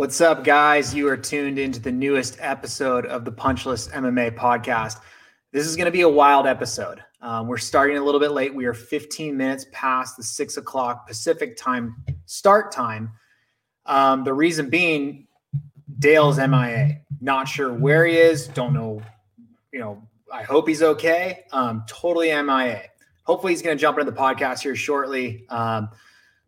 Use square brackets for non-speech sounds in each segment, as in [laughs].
What's up, guys? You are tuned into the newest episode of the Punchless MMA podcast. This is going to be a wild episode. Um, we're starting a little bit late. We are 15 minutes past the six o'clock Pacific time start time. Um, the reason being, Dale's MIA. Not sure where he is. Don't know. You know, I hope he's okay. Um, totally MIA. Hopefully, he's going to jump into the podcast here shortly. Um,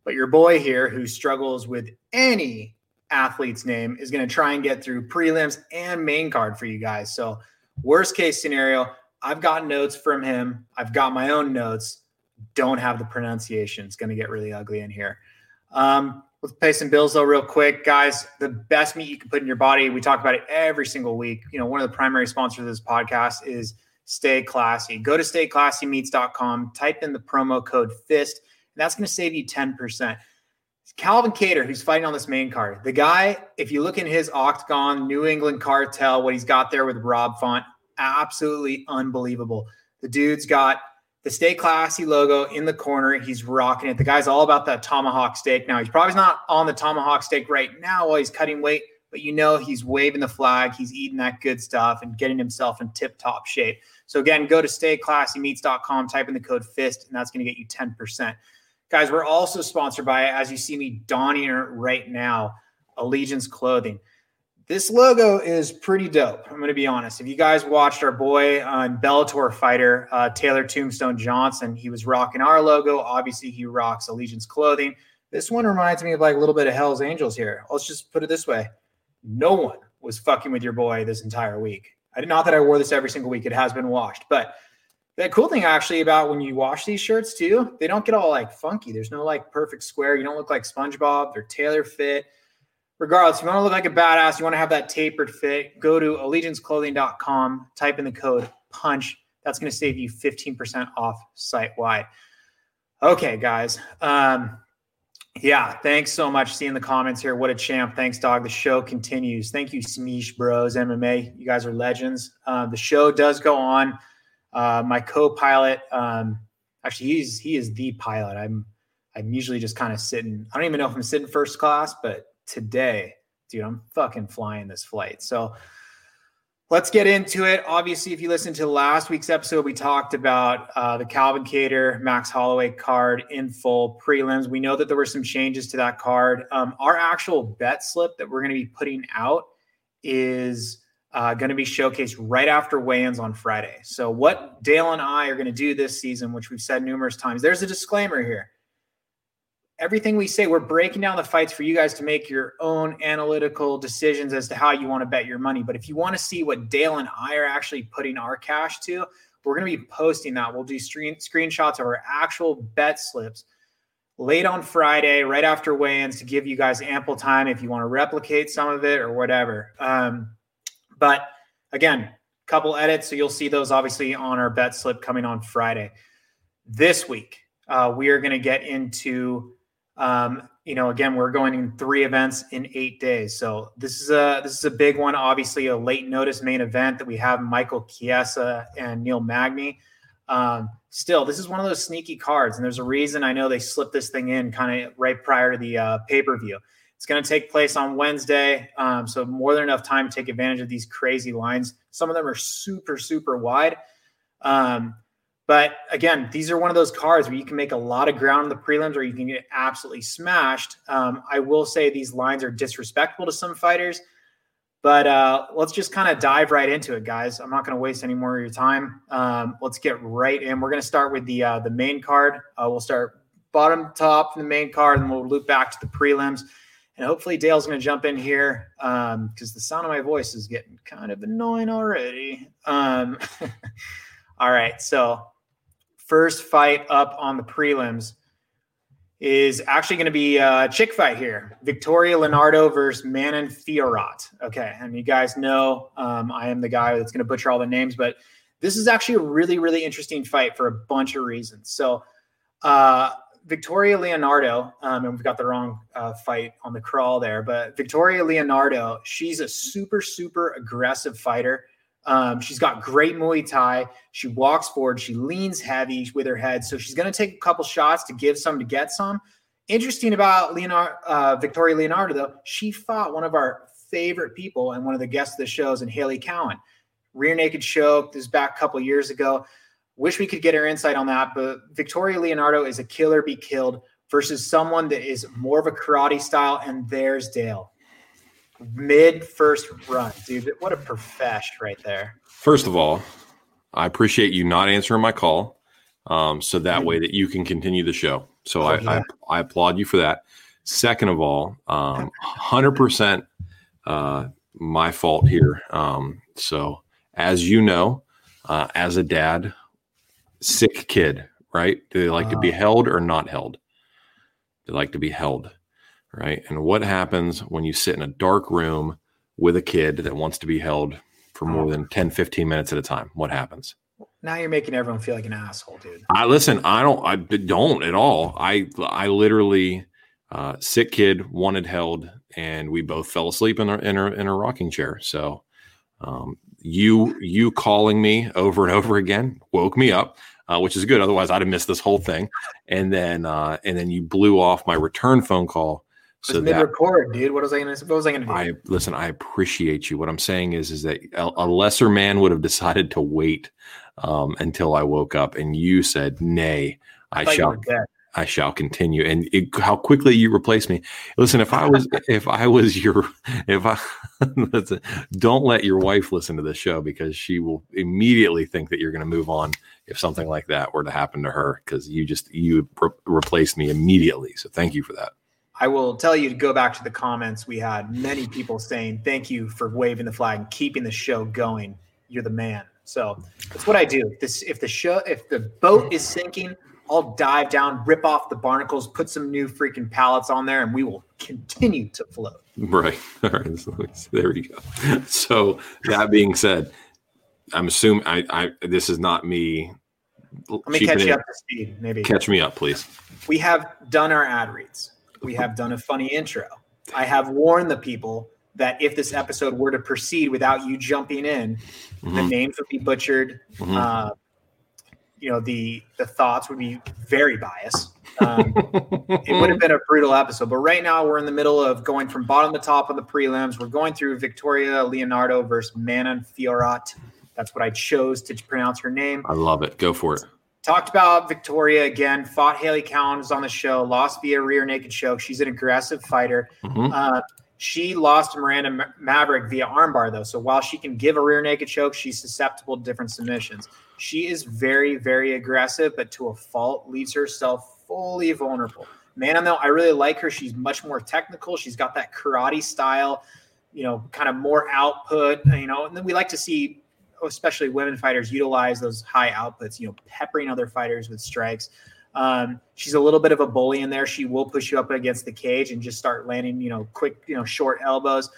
but your boy here, who struggles with any athlete's name is going to try and get through prelims and main card for you guys. So, worst case scenario, I've got notes from him. I've got my own notes. Don't have the pronunciation. It's going to get really ugly in here. Um, let's pay some bills though, real quick, guys. The best meat you can put in your body. We talk about it every single week. You know, one of the primary sponsors of this podcast is Stay Classy. Go to stayclassymeats.com, type in the promo code FIST, and that's going to save you 10%. Calvin Kattar, who's fighting on this main card. The guy, if you look in his octagon, New England cartel, what he's got there with Rob Font, absolutely unbelievable. The dude's got the Stay Classy logo in the corner. He's rocking it. The guy's all about that tomahawk steak. Now, he's probably not on the tomahawk steak right now while he's cutting weight, but you know he's waving the flag. He's eating that good stuff and getting himself in tip top shape. So, again, go to stayclassymeats.com, type in the code FIST, and that's going to get you 10%. Guys, we're also sponsored by, as you see me donning it right now, Allegiance Clothing. This logo is pretty dope. I'm going to be honest. If you guys watched our boy on Bellator fighter, uh, Taylor Tombstone Johnson, he was rocking our logo. Obviously, he rocks Allegiance Clothing. This one reminds me of like a little bit of Hell's Angels here. Let's just put it this way no one was fucking with your boy this entire week. I did not that I wore this every single week. It has been washed, but the cool thing actually about when you wash these shirts too, they don't get all like funky. There's no like perfect square. You don't look like SpongeBob. They're tailor fit. Regardless, you want to look like a badass, you want to have that tapered fit, go to allegianceclothing.com, type in the code PUNCH. That's going to save you 15% off site wide. Okay, guys. Um, yeah, thanks so much. Seeing the comments here. What a champ. Thanks, dog. The show continues. Thank you, Smeesh Bros MMA. You guys are legends. Uh, the show does go on. Uh, my co-pilot, um, actually, he's he is the pilot. I'm I'm usually just kind of sitting. I don't even know if I'm sitting first class, but today, dude, I'm fucking flying this flight. So let's get into it. Obviously, if you listen to last week's episode, we talked about uh, the Calvin Kattar Max Holloway card in full prelims. We know that there were some changes to that card. Um, our actual bet slip that we're going to be putting out is uh, going to be showcased right after weigh-ins on Friday. So what Dale and I are going to do this season, which we've said numerous times, there's a disclaimer here. everything we say, we're breaking down the fights for you guys to make your own analytical decisions as to how you want to bet your money. But if you want to see what Dale and I are actually putting our cash to, we're going to be posting that. We'll do screen, screenshots of our actual bet slips late on Friday, right after weigh-ins, to give you guys ample time if you want to replicate some of it or whatever. Um, but again, couple edits, so you'll see those obviously on our bet slip coming on Friday. This week, uh, we are going to get into um, you know, again, we're going in three events in eight days. So this is a this is a big one. Obviously, a late notice main event that we have Michael Chiesa and Neil Magny. Um, still, this is one of those sneaky cards, and there's a reason I know they slipped this thing in kind of right prior to the uh, pay per view. It's going to take place on Wednesday, um, so more than enough time to take advantage of these crazy lines. Some of them are super super wide. Um, but again, these are one of those cards where you can make a lot of ground in the prelims or you can get absolutely smashed. Um, I will say these lines are disrespectful to some fighters, but uh, let's just kind of dive right into it, guys. I'm not going to waste any more of your time. Um, let's get right in. We're going to start with the uh, the main card. Uh, we'll start bottom top from the main card, and we'll loop back to the prelims. And hopefully Dale's going to jump in here because um, the sound of my voice is getting kind of annoying already. Um, [laughs] all right, so first fight up on the prelims is actually going to be a chick fight here. Victoria Leonardo versus Manon Fiorot. Okay. And you guys know um, I am the guy that's going to butcher all the names, but this is actually a really, really interesting fight for a bunch of reasons. So, uh, Victoria Leonardo, um, and we've got the wrong uh, fight on the crawl there, but Victoria Leonardo, she's a super, super aggressive fighter. Um, she's got great Muay Thai. She walks forward. She leans heavy with her head. So she's going to take a couple shots to give some to get some. Interesting about Leonardo, uh, Victoria Leonardo, though, she fought one of our favorite people and one of the guests of the shows, and Hailey Cowan. Rear naked choke. This back a couple years ago. Wish we could get her insight on that, but Victoria Leonardo is a killer be killed versus someone that is more of a karate style, and there's Dale mid first run, dude. What a profesh right there. First of all, I appreciate you not answering my call, um, so that way that you can continue the show. So oh, I, yeah. I, I applaud you for that. Second of all, um, hundred percent uh, my fault here. Um, so as you know, uh, as a dad, sick kid, right? Do they like uh, to be uh. held or not held? They like to be held right? And what happens when you sit in a dark room with a kid that wants to be held for more than 10, 15 minutes at a time? What happens? Now you're making everyone feel like an asshole, dude. I listen, I don't I don't at all. I I literally uh sick kid wanted held and we both fell asleep in a in a, in a rocking chair. So um you you calling me over and over again woke me up uh, which is good otherwise i'd have missed this whole thing and then uh, and then you blew off my return phone call so mid record, dude. What was I gonna? What was I gonna do? I listen. I appreciate you. What I'm saying is, is that a, a lesser man would have decided to wait um, until I woke up, and you said, "Nay, I, I shall." I shall continue. And it, how quickly you replace me. Listen, if I was, [laughs] if I was your, if I, [laughs] listen, don't let your wife listen to this show because she will immediately think that you're going to move on if something like that were to happen to her because you just you re- replaced me immediately. So thank you for that. I will tell you to go back to the comments. We had many people saying, Thank you for waving the flag and keeping the show going. You're the man. So that's what I do. This if the show if the boat is sinking, I'll dive down, rip off the barnacles, put some new freaking pallets on there, and we will continue to float. Right. [laughs] All right. So there you go. So that being said, I'm assuming I, I this is not me. Let me catch you up to speed. Maybe catch me up, please. We have done our ad reads we have done a funny intro. I have warned the people that if this episode were to proceed without you jumping in, mm-hmm. the names would be butchered. Mm-hmm. Uh, you know, the the thoughts would be very biased. Um, [laughs] it would have been a brutal episode. But right now, we're in the middle of going from bottom to top of the prelims. We're going through Victoria Leonardo versus Manon Fiorat. That's what I chose to pronounce her name. I love it. Go for it. Talked about Victoria again. Fought Hailey Cowan was on the show. Lost via rear naked choke. She's an aggressive fighter. Mm-hmm. Uh, she lost to Miranda Maverick via armbar though. So while she can give a rear naked choke, she's susceptible to different submissions. She is very, very aggressive, but to a fault, leaves herself fully vulnerable. Manon, though, I really like her. She's much more technical. She's got that karate style, you know, kind of more output, you know, and then we like to see, especially women fighters, utilize those high outputs, you know, peppering other fighters with strikes. Um, she's a little bit of a bully in there. She will push you up against the cage and just start landing, you know, quick, you know, short elbows.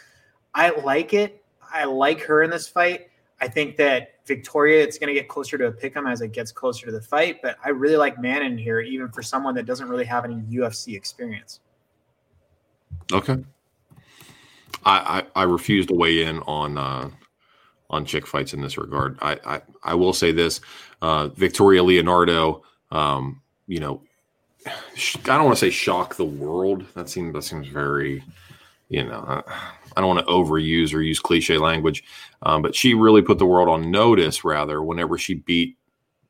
I like it. I like her in this fight. I think that Victoria, it's going to get closer to a pick 'em as it gets closer to the fight. But I really like Manon here, even for someone that doesn't really have any UFC experience. Okay. I, I, I refuse to weigh in on uh, on chick fights in this regard. I I, I will say this: uh, Victoria Leonardo, um, you know, I don't want to say shock the world. That seems that seems very, you know, uh, I don't want to overuse or use cliche language, um, but she really put the world on notice. Rather, whenever she beat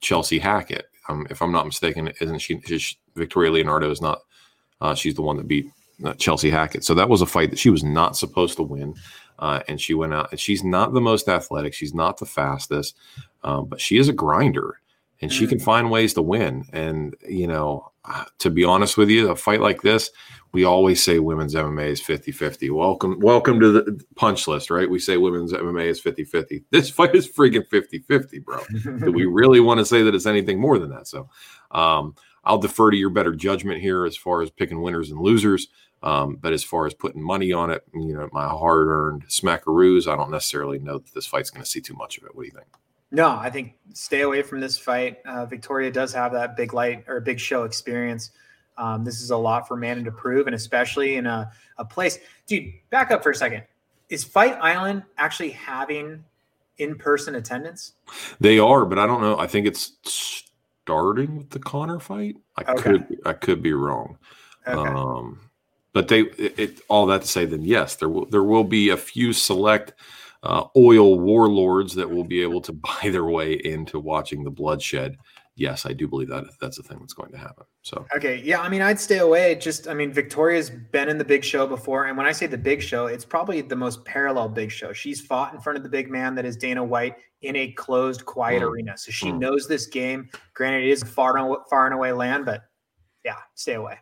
Chelsea Hackett, um, if I'm not mistaken, isn't she? she Victoria Leonardo is not. Uh, she's the one that beat uh, Chelsea Hackett. So that was a fight that she was not supposed to win. Uh, and she went out and she's not the most athletic. She's not the fastest, um, but she is a grinder and she can mm. find ways to win. And, you know, uh, to be honest with you, a fight like this, we always say women's MMA is 50 50. Welcome, welcome to the punch list, right? We say women's MMA is 50 50. [laughs] This fight is freaking 50 50, bro. Do we [laughs] really want to say that it's anything more than that? So, um, I'll defer to your better judgment here as far as picking winners and losers. Um, but as far as putting money on it, you know, my hard earned smackaroos, I don't necessarily know that this fight's going to see too much of it. What do you think? No, I think stay away from this fight. Uh, Victoria does have that big light or big show experience. Um, this is a lot for Manon to prove, and especially in a, a place. Dude, back up for a second. Is Fight Island actually having in person attendance? They are, but I don't know. I think it's starting with the Conor fight. I okay. could I could be wrong. Okay. Um, but they it, it, all that to say then yes there will there will be a few select uh, oil warlords that will be able to [laughs] buy their way into watching the bloodshed yes i do believe that that's the thing that's going to happen so okay yeah i mean i'd stay away just i mean victoria's been in the big show before and when i say the big show it's probably the most parallel big show she's fought in front of the big man that is dana white in a closed quiet mm. arena so she mm. knows this game granted it is far and, far and away land but yeah stay away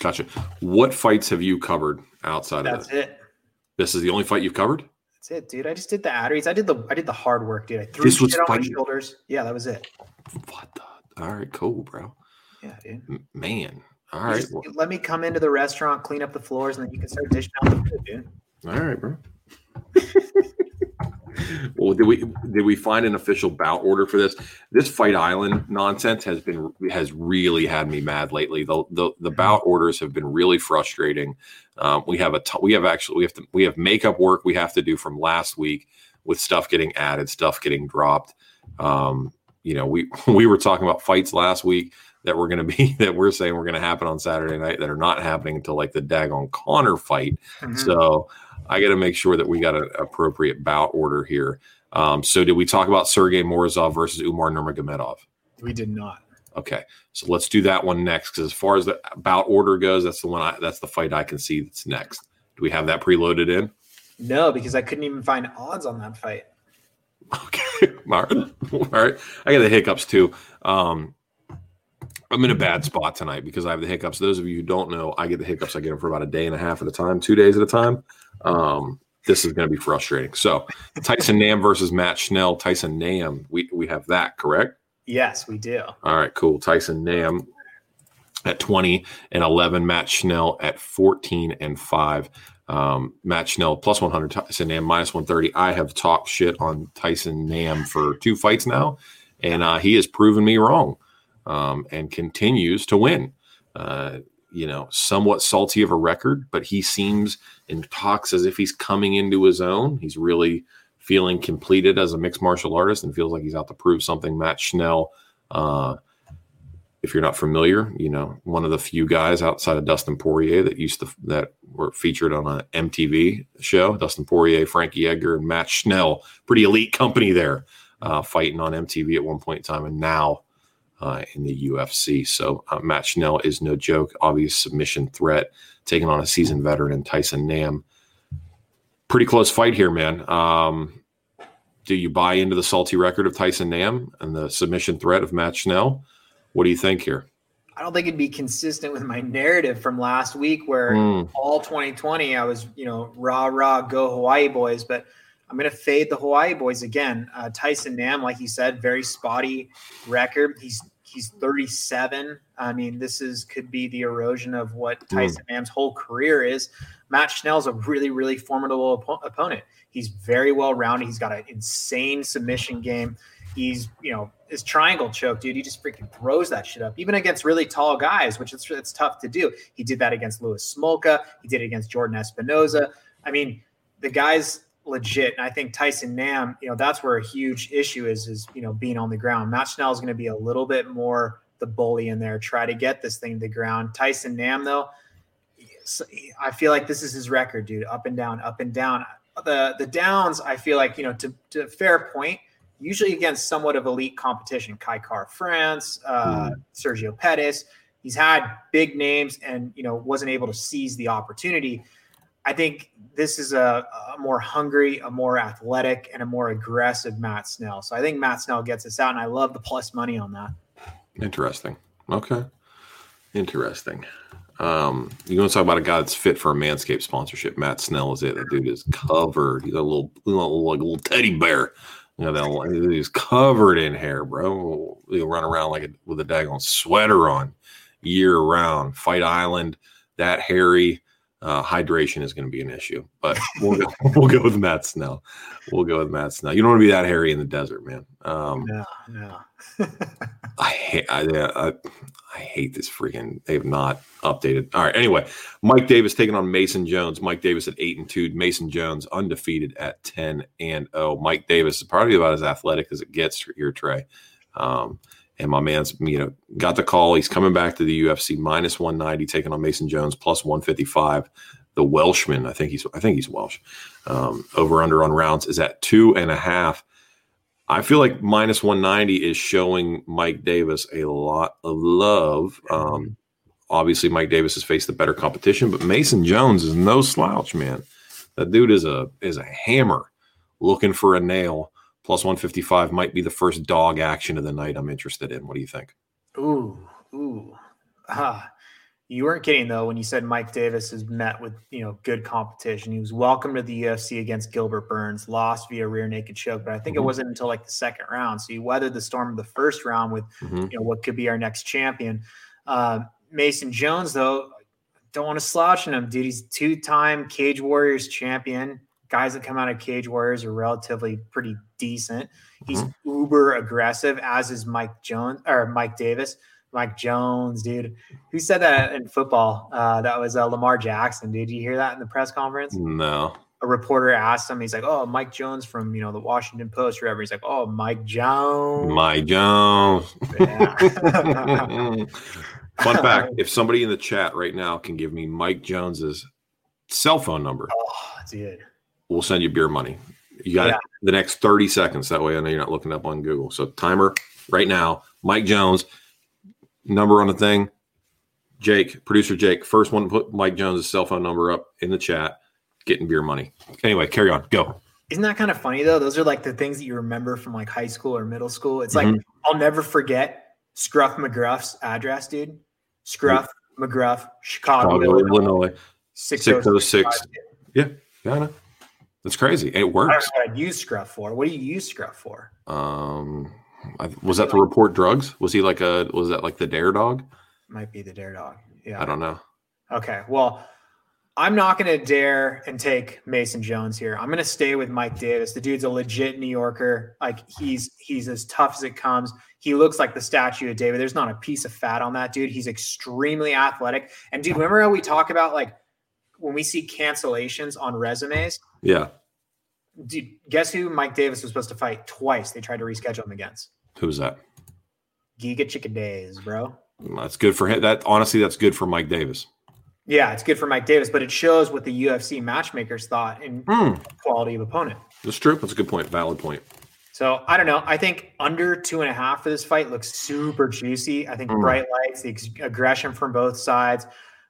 Gotcha. What fights have you covered outside That's of this? it. This is the only fight you've covered? That's it, dude. I just did the addies. I did the I did the hard work, dude. I threw this shit on my shoulders. Yeah, that was it. What the? All right, cool, bro. Yeah, dude. Man. All right. Just, well. Let me come into the restaurant, clean up the floors, and then you can start dishing out the food, dude. All right, bro. [laughs] [laughs] well, did we did we find an official bout order for this? This Fight Island nonsense has been has really had me mad lately. The the, the mm-hmm. bout orders have been really frustrating. Um, we have a t- we have actually we have to we have makeup work we have to do from last week with stuff getting added, stuff getting dropped. Um, you know, we [laughs] we were talking about fights last week that we're going [laughs] to be that we're saying we're going to happen on Saturday night that are not happening until like the daggone Conor fight. Mm-hmm. So I got to make sure that we got an appropriate bout order here. Um, so, did we talk about Sergey Morozov versus Umar Nurmagomedov? We did not. Okay, so let's do that one next. Because as far as the bout order goes, that's the one. I, that's the fight I can see that's next. Do we have that preloaded in? No, because I couldn't even find odds on that fight. [laughs] Okay, all right. [laughs] All right. I got the hiccups too. Um, I'm in a bad spot tonight because I have the hiccups. Those of you who don't know, I get the hiccups. I get them for about a day and a half at a time, two days at a time. Um, this is going to be frustrating. So, Tyson Nam versus Matt Schnell. Tyson Nam, we we have that correct? Yes, we do. All right, cool. Tyson Nam at 20 and 11. Matt Schnell at 14 and 5. Um, Matt Schnell plus 100, Tyson Nam minus 130. I have talked shit on Tyson Nam for two fights now, and uh, he has proven me wrong um, and continues to win. Uh, you know, somewhat salty of a record, but he seems and talks as if he's coming into his own. He's really feeling completed as a mixed martial artist and feels like he's out to prove something. Matt Schnell, uh, if you're not familiar, you know, one of the few guys outside of Dustin Poirier that used to that were featured on an MTV show. Dustin Poirier, Frankie Edgar, and Matt Schnell, pretty elite company there, uh, fighting on MTV at one point in time, and now uh, in the UFC. So uh, Matt Schnell is no joke. Obvious submission threat, taking on a seasoned veteran and Tyson Nam. Pretty close fight here, man. Um, do you buy into the salty record of Tyson Nam and the submission threat of Matt Schnell? What do you think here? I don't think it'd be consistent with my narrative from last week where mm. all 2020 I was, you know, rah rah go Hawaii boys, but I'm going to fade the Hawaii boys again. Uh, Tyson Nam, like you said, very spotty record. He's he's 37. I mean, this is could be the erosion of what hmm. Tyson mm. Nam's whole career is. Matt Schnell's a really really formidable op- opponent. He's very well rounded. He's got an insane submission game. He's you know his triangle choke, dude. He just freaking throws that shit up, even against really tall guys, which it's it's tough to do. He did that against Louis Smolka. He did it against Jordan Espinosa. I mean, the guy's legit. And I think Tyson Nam, you know, that's where a huge issue is, is, you know, being on the ground. Matt Schnell is going to be a little bit more the bully in there, try to get this thing to the ground. Tyson Nam, though, I feel like this is his record, dude. Up and down, up and down. The the downs, I feel like, you know, to, to fair point, usually against somewhat of elite competition. Kai Kara-France, uh, mm. Sergio Pettis. He's had big names and, you know, wasn't able to seize the opportunity. I think this is a, a, more hungry, a more athletic, and a more aggressive Matt Schnell. So I think Matt Schnell gets us out, and I love the plus money on that. Interesting. Okay. Interesting. Um, you want to talk about a guy that's fit for a Manscaped sponsorship? Matt Schnell is it. That dude is covered. He's a little, little like a little teddy bear. You know, that he's covered in hair, bro. He'll run around like a, with a daggone sweater on year round. Fight Island, that hairy uh, hydration is going to be an issue, but we'll go, [laughs] we'll go with Matt Schnell. We'll go with Matt Schnell. You don't want to be that hairy in the desert, man. Um, no, no. [laughs] I hate. I, I, I, hate this freaking. They have not updated. All right. Anyway, Mike Davis taking on Mason Jones. Mike Davis at eight and two. Mason Jones undefeated at ten and oh. Mike Davis is probably about as athletic as it gets here, Trey. Um, and my man's, you know, got the call. He's coming back to the UFC minus 190, taking on Mason Jones plus 155. The Welshman, I think he's, I think he's Welsh. Um, over under on rounds is at two and a half. I feel like minus 190 is showing Mike Davis a lot of love. Um, obviously, Mike Davis has faced the better competition, but Mason Jones is no slouch, man. That dude is a is a hammer looking for a nail plus 155 might be the first dog action of the night I'm interested in. What do you think? Ooh, ooh. Ah, you weren't kidding though when you said Mike Davis has met with you know good competition. He was welcome to the UFC against Gilbert Burns, lost via rear naked choke, but I think mm-hmm. it wasn't until like the second round. So he weathered the storm of the first round with mm-hmm. you know what could be our next champion. Uh, Mason Jones though, don't want to slouch on him, dude. He's two-time Cage Warriors champion guys that come out of Cage Warriors are relatively pretty decent. He's mm-hmm. uber aggressive, as is Mike Jones or Mike Davis. Mike Jones, dude. Who said that in football? Uh, that was uh, Lamar Jackson. Did you hear that in the press conference? No. A reporter asked him. He's like, "Oh, Mike Jones from you know the Washington Post, or whatever." He's like, "Oh, Mike Jones." Mike Jones. [laughs] Fun fact: [laughs] If somebody in the chat right now can give me Mike Jones's cell phone number, oh, dude we'll send you beer money. You got yeah. the next 30 seconds. That way I know you're not looking up on Google. So timer right now, Mike Jones, number on the thing. Jake, producer Jake, first one to put Mike Jones' cell phone number up in the chat, getting beer money. Anyway, carry on. Go. Isn't that kind of funny though? Those are like the things that you remember from like high school or middle school. It's like mm-hmm. I'll never forget Scruff McGruff's address, dude. Scruff McGruff, Chicago, Chicago Illinois. 606. Yeah, yeah, that's crazy. It works. I what I use Scruff for. What do you use Scruff for? Um, I, was that to report drugs? Was he like a? Was that like the Dare Dog? Might be the Dare Dog. Yeah, I don't know. Okay, well, I'm not going to dare and take Mason Jones here. I'm going to stay with Mike Davis. The dude's a legit New Yorker. Like he's he's as tough as it comes. He looks like the statue of David. There's not a piece of fat on that dude. He's extremely athletic. And dude, remember how we talk about like when we see cancellations on resumes? Yeah. Dude, guess who Mike Davis was supposed to fight twice? They tried to reschedule him against. Who's that? Giga Chikadze, bro. That's good for him. That honestly, that's good for Mike Davis. Yeah, it's good for Mike Davis, but it shows what the UFC matchmakers thought in mm. quality of opponent. That's true. That's a good point. Valid point. So I don't know. I think under two and a half for this fight looks super juicy. I think mm. bright lights, the aggression from both sides.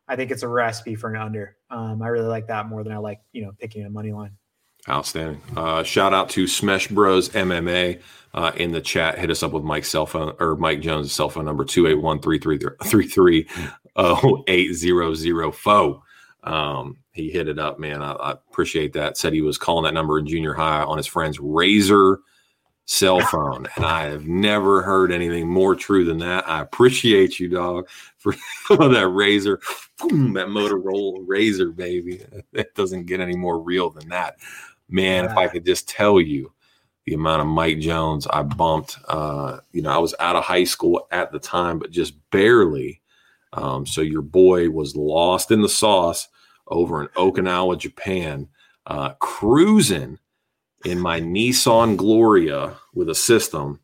I think it's a recipe for an under. Um, I really like that more than I like, you know, picking a money line. Outstanding. Uh, shout out to Smesh Bros MMA uh, in the chat. Hit us up with Mike's cell phone or Mike Jones' cell phone number 281 333 0800 foe. Um, he hit it up, man. I, I, appreciate that. Said he was calling that number in junior high on his friend's Razr cell phone. And I have never heard anything more true than that. I appreciate you, dog, for [laughs] that Razr, boom, that Motorola Razr, baby. It doesn't get any more real than that. Man, if I could just tell you the amount of Mike Jones I bumped, uh, you know, I was out of high school at the time, but just barely. Um, so your boy was lost in the sauce over in Okinawa, Japan, uh, cruising in my Nissan Gloria with a system,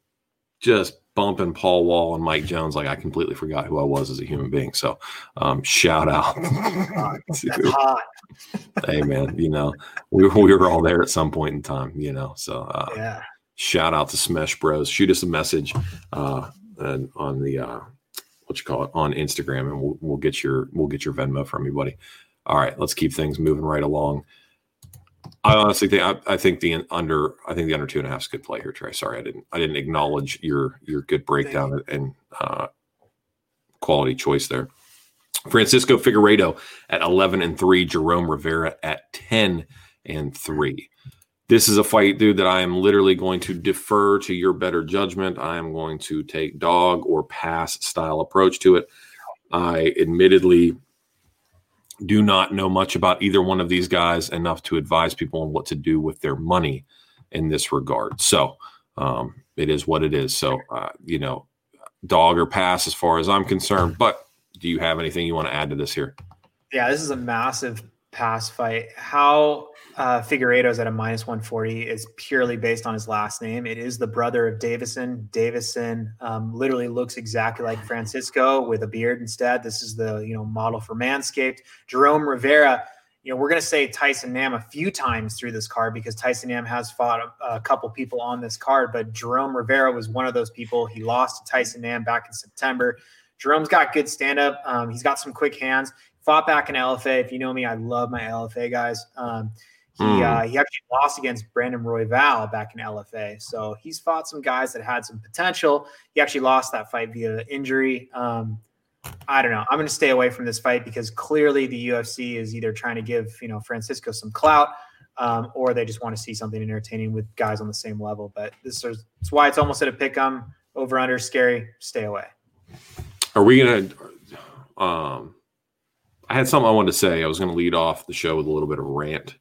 just bumping Paul Wall and Mike Jones like I completely forgot who I was as a human being. So, um, shout out. [laughs] to, hey man, you know we, we were all there at some point in time. You know, so uh, yeah. Shout out to Smash Bros. Shoot us a message uh, on the uh, what you call it on Instagram, and we'll, we'll get your we'll get your Venmo from you, buddy. All right, let's keep things moving right along. I honestly think I, I, think the under I think the under two and a half is a good play here, Trey. Sorry, I didn't I didn't acknowledge your your good breakdown and uh, quality choice there. Francisco Figueiredo at eleven and three, Jerome Rivera at ten and three. This is a fight, dude, that I am literally going to defer to your better judgment. I am going to take dog or pass style approach to it. I admittedly do not know much about either one of these guys enough to advise people on what to do with their money in this regard. So um, it is what it is. So, uh, you know, dog or pass as far as I'm concerned. But do you have anything you want to add to this here? Yeah, this is a massive pass fight. How uh, Figueiredo's at a minus 140 is purely based on his last name. It is the brother of Deiveson. Deiveson um, literally looks exactly like Francisco with a beard instead. This is the you know model for Manscaped. Jerome Rivera. You know we're going to say Tyson Nam a few times through this card because Tyson Nam has fought a, a couple people on this card, but Jerome Rivera was one of those people. He lost to Tyson Nam back in September. Jerome's got good stand up. Um, he's got some quick hands. Fought back in LFA. If you know me, I love my LFA guys. Um, he mm. uh, he actually lost against Brandon Royval back in LFA, so he's fought some guys that had some potential. He actually lost that fight via injury. Um, I don't know. I'm going to stay away from this fight because clearly the UFC is either trying to give you know Francisco some clout, um, or they just want to see something entertaining with guys on the same level. But this is it's why it's almost at a pick 'em over under scary. Stay away. Are we gonna? Um, I had something I wanted to say. I was going to lead off the show with a little bit of rant.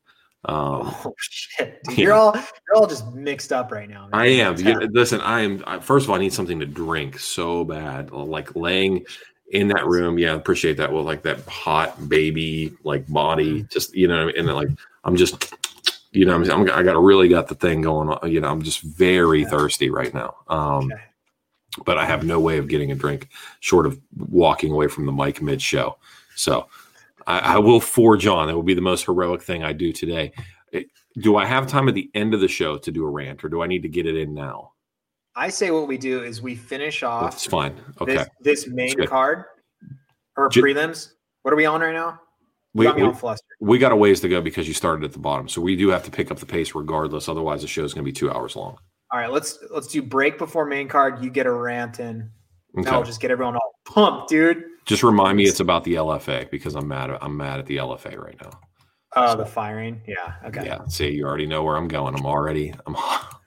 Um, [laughs] oh shit! Dude, [laughs] you're all you're all just mixed up right now. Man. I am. listen, I am. I, first of all, I need something to drink so bad. Like laying in that room. Yeah, appreciate that. Well, like that hot baby like body, mm-hmm. just you know, and then, like I'm just, you know, I'm, I'm, i got really got the thing going on. You know, I'm just very yeah. thirsty right now. Um, okay. but I have no way of getting a drink short of walking away from the mic mid show. So I, I, will forge on. It will be the most heroic thing I do today. It, do I have time at the end of the show to do a rant, or do I need to get it in now? I say what we do is we finish off. It's fine. Okay. This, this main card or J- prelims. What are we on right now? We, got, we, we, got a ways to go because you started at the bottom, so we do have to pick up the pace regardless. Otherwise, the show is going to be two hours long. All right, let's let's do break before main card. You get a rant in. Okay. I'll just get everyone all pumped, dude. Just remind me it's about the LFA because I'm mad. I'm mad at the LFA right now. Oh, so, the firing. Yeah. Okay. Yeah. See, you already know where I'm going. I'm already. I'm.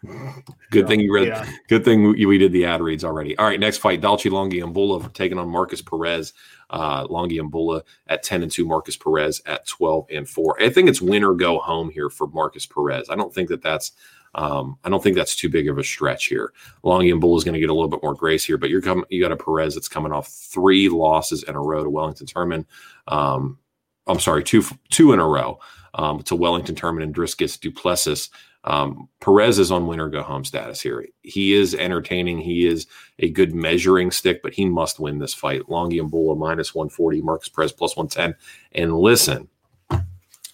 [laughs] good thing you read. Yeah. Good thing we, we, did the ad reads already. All right. Next fight: Dalcha Lungiambula taking on Markus Perez. Uh, Lungiambula at ten and two. Markus Perez at twelve and four. I think it's win or go home here for Markus Perez. I don't think that that's um, I don't think that's too big of a stretch here. Lungiambula is going to get a little bit more grace here, but you're coming. You got a Perez that's coming off three losses in a row to Wellington Turman. Um, I'm sorry, two two in a row um, to Wellington Turman and Dricus Du Plessis. Um, Perez is on winner go home status here. He is entertaining. He is a good measuring stick, but he must win this fight. Lungiambula minus 140, Markus Perez plus 110. And listen,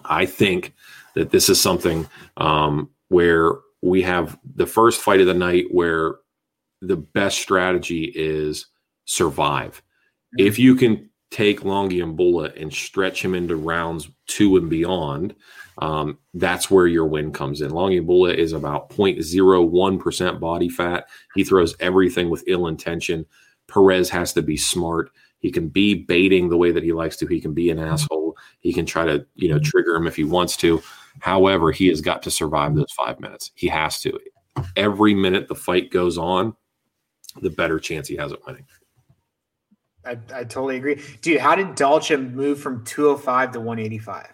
I think that this is something um, where we have the first fight of the night where the best strategy is survive. Mm-hmm. If you can take Lungiambula and stretch him into rounds two and beyond, um, that's where your win comes in. Lungiambula is about 0.01% body fat. He throws everything with ill intention. Perez has to be smart. He can be baiting the way that he likes to. He can be an asshole. He can try to, you know, trigger him if he wants to. However, he has got to survive those five minutes. He has to. Every minute the fight goes on, the better chance he has at winning. I, I totally agree. Dude, how did Dalcha move from 205 to 185?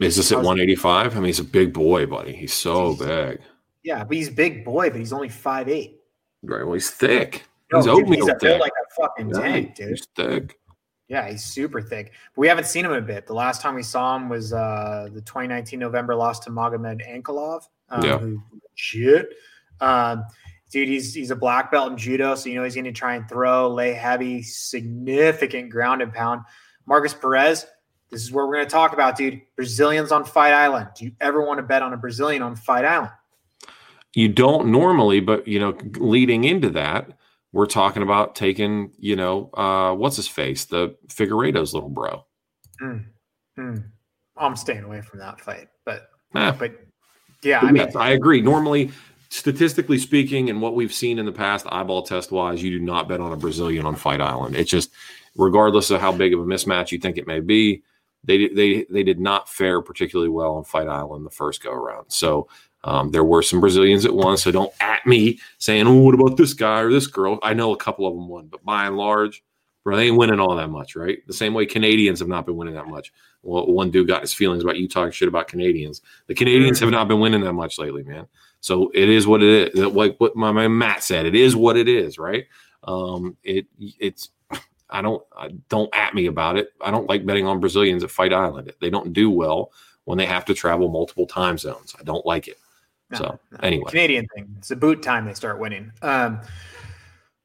Is this at 185? I mean, he's a big boy, buddy. He's so big. Yeah, but he's big boy, but he's only 5'8. Right. Well, he's thick. No, he's dude, oatmeal he's thick. like a fucking yeah, tank, dude. He's thick. Yeah, he's super thick. But we haven't seen him a bit. The last time we saw him was uh, the 2019 November loss to Magomed Ankalaev. Um, yeah. Who, shit. Um, dude, he's he's a black belt in judo, so you know he's going to try and throw, lay heavy, significant ground and pound. Markus Perez, this is where we're going to talk about, dude. Brazilians on Fight Island. Do you ever want to bet on a Brazilian on Fight Island? You don't normally, but you know, leading into that, we're talking about taking, you know, uh, what's his face, the Figueiredo's little bro. Mm, mm. I'm staying away from that fight, but eh. but yeah, I mean, I agree. Normally, statistically speaking, and what we've seen in the past, eyeball test wise, you do not bet on a Brazilian on Fight Island. It's just, regardless of how big of a mismatch you think it may be, they they they did not fare particularly well on Fight Island the first go around. So um, there were some Brazilians that won. So don't at me saying, "Oh, what about this guy or this girl?" I know a couple of them won, but by and large, bro, they ain't winning all that much, right? The same way Canadians have not been winning that much. Well, one dude got his feelings about you talking shit about Canadians. The Canadians have not been winning that much lately, man. So it is what it is. Like what my man Matt said, it is what it is, right? Um, it it's I don't I, don't at me about it. I don't like betting on Brazilians at Fight Island. They don't do well when they have to travel multiple time zones. I don't like it. No, so no. anyway, Canadian thing. It's a boot time they start winning. Um,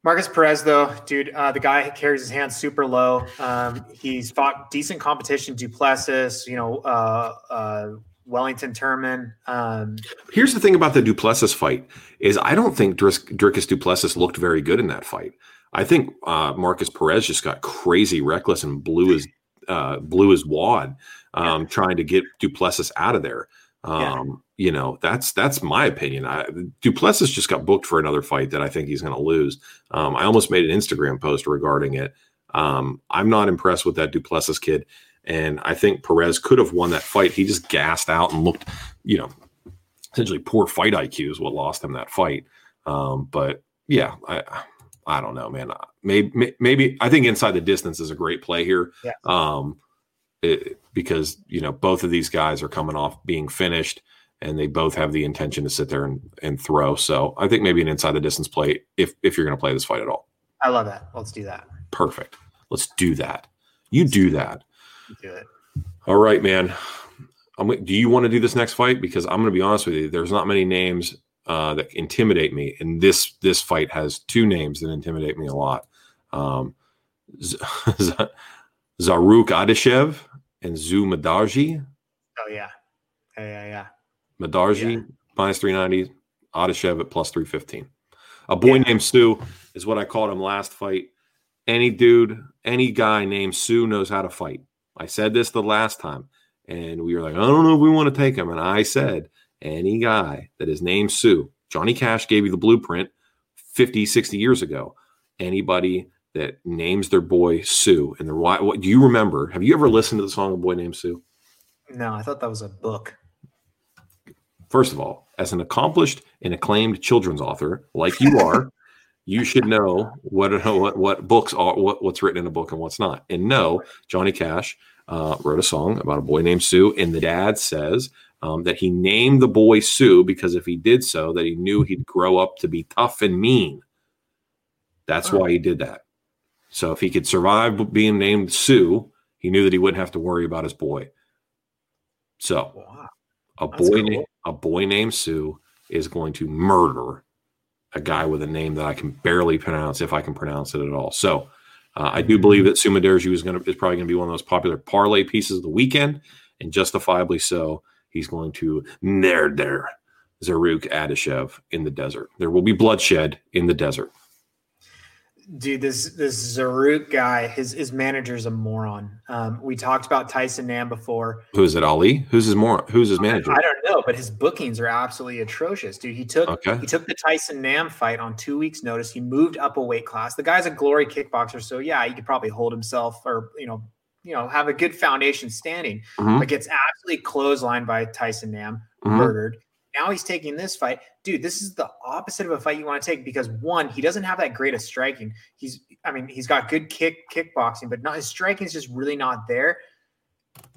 Markus Perez, though, dude, uh, the guy carries his hands super low. Um, he's fought decent competition, Duplessis, you know, uh, uh, Wellington Turman. Um, Here's the thing about the Duplessis fight is I don't think Dricus Du Plessis looked very good in that fight. I think uh, Markus Perez just got crazy reckless and blew his uh, blew his wad um, yeah. trying to get Duplessis out of there. Um, yeah. You know, that's that's my opinion. I, Du Plessis just got booked for another fight that I think he's going to lose. Um, I almost made an Instagram post regarding it. Um, I'm not impressed with that Duplessis kid. And I think Perez could have won that fight. He just gassed out and looked, you know, essentially poor fight IQ is what lost him that fight. Um, but yeah, I I don't know, man. Maybe maybe I think inside the distance is a great play here. Yeah. Um, it, because you know both of these guys are coming off being finished and they both have the intention to sit there and, and throw. So I think maybe an inside the distance play if if you're going to play this fight at all. I love that. Let's do that. Perfect. Let's do that. You do that do it. All right, man. I'm, do you want to do this next fight? Because I'm going to be honest with you. There's not many names uh, that intimidate me, and this this fight has two names that intimidate me a lot. Um, Z- [laughs] Zarrukh Adashev and Su Mudaerji. Oh yeah, yeah, yeah, yeah. Mudaerji yeah. minus three ninety, Adashev at plus three fifteen. A boy yeah. named Sue is what I called him last fight. Any dude, any guy named Sue knows how to fight. I said this the last time, and we were like, I don't know if we want to take him. And I said, any guy that is named Sue, Johnny Cash gave you the blueprint 50, 60 years ago. Anybody that names their boy Sue, and the why, what do you remember? Have you ever listened to the song "A Boy Named Sue"? No, I thought that was a book. First of all, as an accomplished and acclaimed children's author like you are, [laughs] you should know what what what books are what, what's written in a book and what's not. And no, Johnny Cash uh, wrote a song about a boy named Sue, and the dad says um, that he named the boy Sue because if he did so, that he knew he'd grow up to be tough and mean. That's why he did that. So if he could survive being named Sue, he knew that he wouldn't have to worry about his boy. So wow. a boy cool. a boy named Sue is going to murder a guy with a name that I can barely pronounce if I can pronounce it at all. So uh, I do believe that Su Mudaerji is going to is probably going to be one of those popular parlay pieces of the weekend, and justifiably so. He's going to there Zarrukh Adashev in the desert. There will be bloodshed in the desert. Dude, this this Zarrukh guy, his his manager's a moron. Um, we talked about Tyson Nam before. Who is it? Ali? Who's his more? Who's his manager? I don't know, but his bookings are absolutely atrocious, dude. He took Okay. he took the Tyson Nam fight on two weeks' notice. He moved up a weight class. The guy's a glory kickboxer, so yeah, he could probably hold himself or you know, you know, have a good foundation standing. Mhm. But gets absolutely clotheslined by Tyson Nam, Mhm. murdered. Now he's taking this fight, dude. This is the opposite of a fight you want to take because one, he doesn't have that great of striking. He's, I mean, he's got good kick kickboxing, but not his striking is just really not there.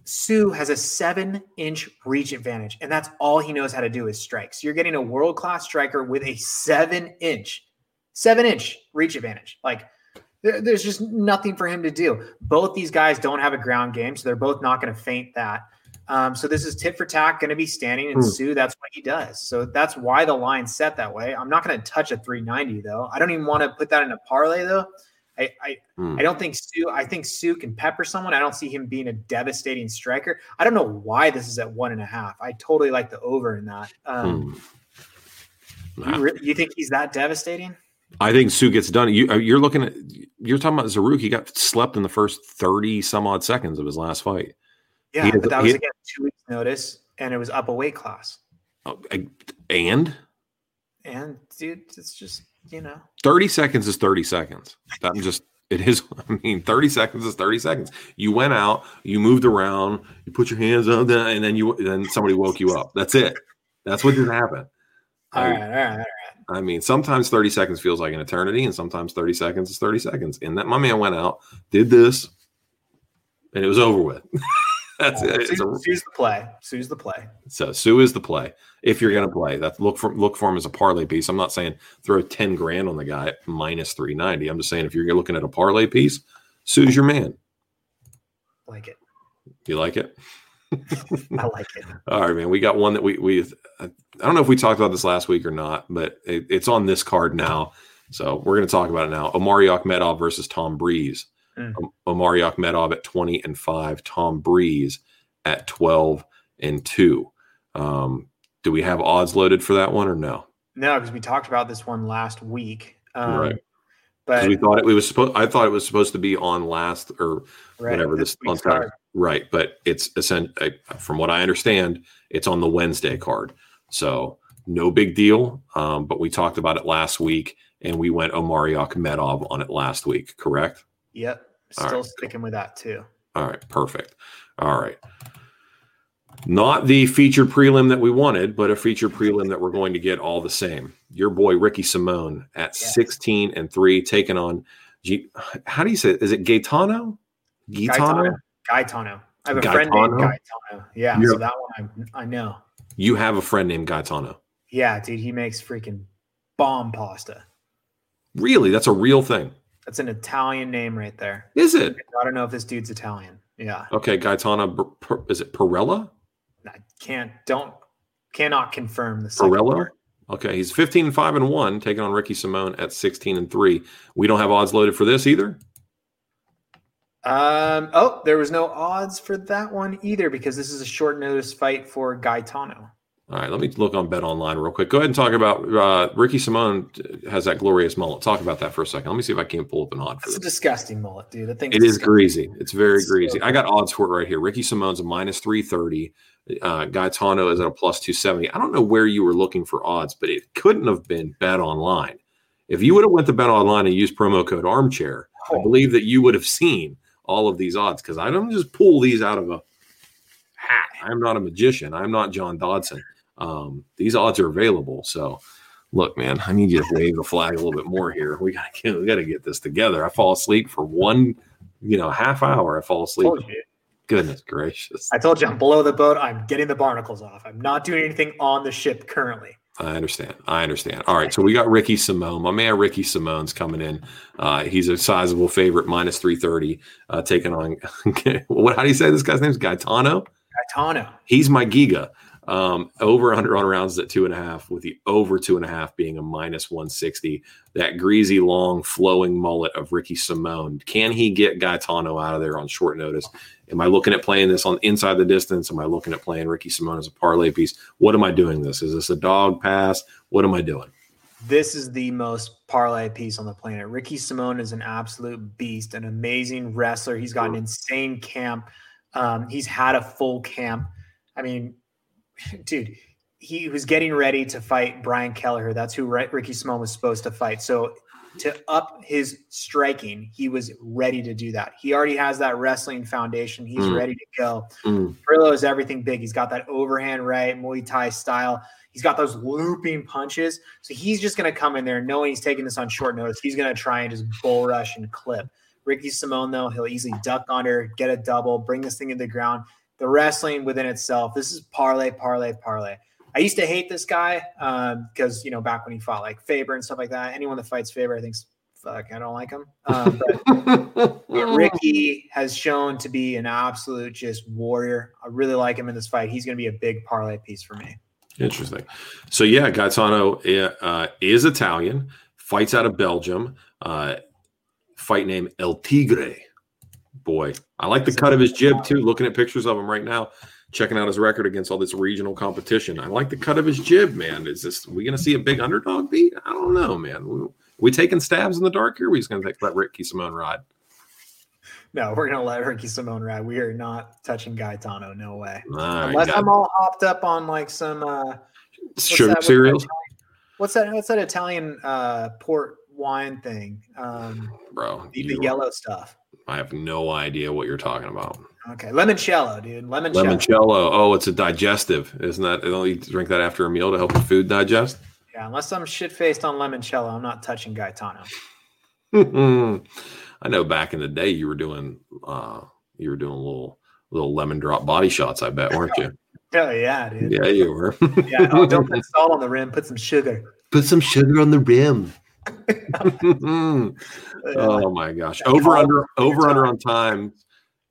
Su has a seven inch reach advantage, and that's all he knows how to do is strike. So you're getting a world class striker with a seven inch, seven inch reach advantage. Like there- there's just nothing for him to do. Both these guys don't have a ground game, so they're both not going to faint that. Um, so this is tit for tat, going to be standing, and Hmm. Su, that's what he does. So that's why the line set that way. I'm not going to touch a 390 though. I don't even want to put that in a parlay though. I, I Hmm. I don't think Su. I think Su can pepper someone. I don't see him being a devastating striker. I don't know why this is at one and a half. I totally like the over in that. Um, Hmm. you, re- you think he's that devastating? I think Su gets done. You, uh, you're looking at. You're talking about Zarrukh. He got slept in the first thirty some odd seconds of his last fight. Yeah, has- but that was again two weeks notice, and it was up a weight class. Oh, And And dude, it's just you know, 30 seconds is 30 seconds. That just it is. [laughs] I mean, 30 seconds is 30 seconds. You went out, you moved around, you put your hands up, and then you then somebody woke you up. That's it. That's what just happened. all I, right, all right, all right. I mean, sometimes 30 seconds feels like an eternity, and sometimes 30 seconds is 30 seconds. And that my man went out, did this, and it was over with. [laughs] That's it. It's a, Su's the play. Su's the play. so Su is the play. If you're gonna play, that look for look for him as a parlay piece. I'm not saying throw 10 grand on the guy at minus 390. I'm just saying if you're looking at a parlay piece, Su's your man. Like it. You like it? [laughs] I like it. [laughs] All right, man. We got one that we we I don't know if we talked about this last week or not, but it, it's on this card now. So we're going to talk about it now. Omari Akhmedov versus Tom Breeze. Mm. Um, Omari Akhmedov at 20 and 5, Tom Breeze at 12 and 2. Um, do we have odds loaded for that one or no? No, because we talked about this one last week. Um, Right. But we thought it, was supposed I thought it was supposed to be on last or right, whatever this on card. Right, but it's essentially from what I understand, it's on the Wednesday card. So no big deal. Um, but we talked about it last week, and we went Omari Akhmedov on it last week. Correct? Yep. Still right, sticking with that too. All right, perfect. All right. Not the featured prelim that we wanted, but a featured prelim that we're going to get all the same. Your boy Ricky Simone at Yes. 16 and 3, taking on G- how do you say it? Is it Gaetano? Gaetano? Gaetano. I have a friend named Gaetano. Yeah, You're- so that one I, I know. You have a friend named Gaetano. Yeah, dude, he makes freaking bomb pasta. Really? That's a real thing. That's an Italian name right there. Is it? I don't know if this dude's Italian. Yeah, Okay, Gaetano, is it Pirrello? I can't don't cannot confirm the second Pirrello? Okay, he's 15 and 5 and 1, taking on Ricky Simone at 16 and 3. We don't have odds loaded for this either. Um. Oh, there was no odds for that one either because this is a short notice fight for Gaetano. All right, let me look on BetOnline real quick. Go ahead and talk about uh, Ricky Simone has that glorious mullet. Talk about that for a second. Let me see if I can pull up an odd for That's a disgusting mullet, dude. I think It is greasy. It's very It's so greasy. I got odds for it right here. Ricky Simone's a minus 330. Uh, Gaetano is at a plus 270. I don't know where you were looking for odds, but it couldn't have been BetOnline. If you would have went to BetOnline and used promo code Armchair, I Oh. believe that you would have seen all of these odds because I don't just pull these out of a hat. I'm not a magician. I'm not John Dodson. Um, these odds are available. So, look, man, I need you to wave the flag a little bit more here. We gotta get, we gotta get this together. I fall asleep for one, you know, half hour. I fall asleep. Goodness gracious. I told you I'm below the boat. I'm getting the barnacles off. I'm not doing anything on the ship currently. I understand. I understand. All right. So we got Ricky Simone. My man Ricky Simone's coming in. Uh, he's a sizable favorite, minus 330, uh, taking on [laughs] what how do you say this guy's name is Gaetano? Gaetano. He's my Giga. Um, over under on rounds at two and a half, with the over two and a half being a minus 160. That greasy, long, flowing mullet of Ricky Simone. Can he get Gaetano out of there on short notice? Am I looking at playing this on inside the distance? Am I looking at playing Ricky Simone as a parlay piece? What am I doing this? Is this a dog pass? What am I doing? this is the most parlay piece on the planet. Ricky Simone is an absolute beast, an amazing wrestler. He's got an insane camp. Um, he's had a full camp. I mean, [laughs] dude, he was getting ready to fight Brian Kelleher. That's who Ricky Simone was supposed to fight. So to up his striking, he was ready to do that. He already has that wrestling foundation. He's mm. ready to go. Mm. Pirrello is everything big. He's got that overhand right, Muay Thai style. He's got those looping punches. So he's just going to come in there knowing he's taking this on short notice. He's going to try and just bull rush and clip. Ricky Simone, though, he'll easily duck under, get a double, bring this thing to the ground. The wrestling within itself, this is parlay, parlay, parlay. I used to hate this guy because, um, you know, back when he fought like Faber and stuff like that. Anyone that fights Faber, I think, fuck, I don't like him. Um, but [laughs] Ricky has shown to be an absolute just warrior. I really like him in this fight. He's going to be a big parlay piece for me. Interesting. So yeah, Gaetano uh, is Italian, fights out of Belgium. Uh, fight name El Tigre. Boy, I like the cut of his jib too. Looking at pictures of him right now, checking out his record against all this regional competition. I like the cut of his jib, man. Is this we going to see a big underdog beat? I don't know, man. We, we taking stabs in the dark here? we just going to let Ricky Simone ride? No, we're gonna let Ricky Simone ride. We are not touching Gaetano. No way. Unless I'm all hopped up on like some uh, sugar cereals. What's that? What's that Italian uh, port wine thing? Um, Bro, the, the yellow stuff. I have no idea what you're talking about. Okay, limoncello, dude. Limoncello. Limoncello. Oh, it's a digestive, isn't that? Don't you drink that after a meal to help your food digest? Yeah, unless I'm shit faced on limoncello, I'm not touching Gaetano. [laughs] I know back in the day you were doing uh you were doing little little lemon drop body shots, I bet, weren't you? [laughs] Oh yeah, dude. Yeah, you were. [laughs] yeah, oh, don't put salt on the rim, put some sugar. Put some sugar on the rim. Oh [laughs] my gosh. Over under over under on time.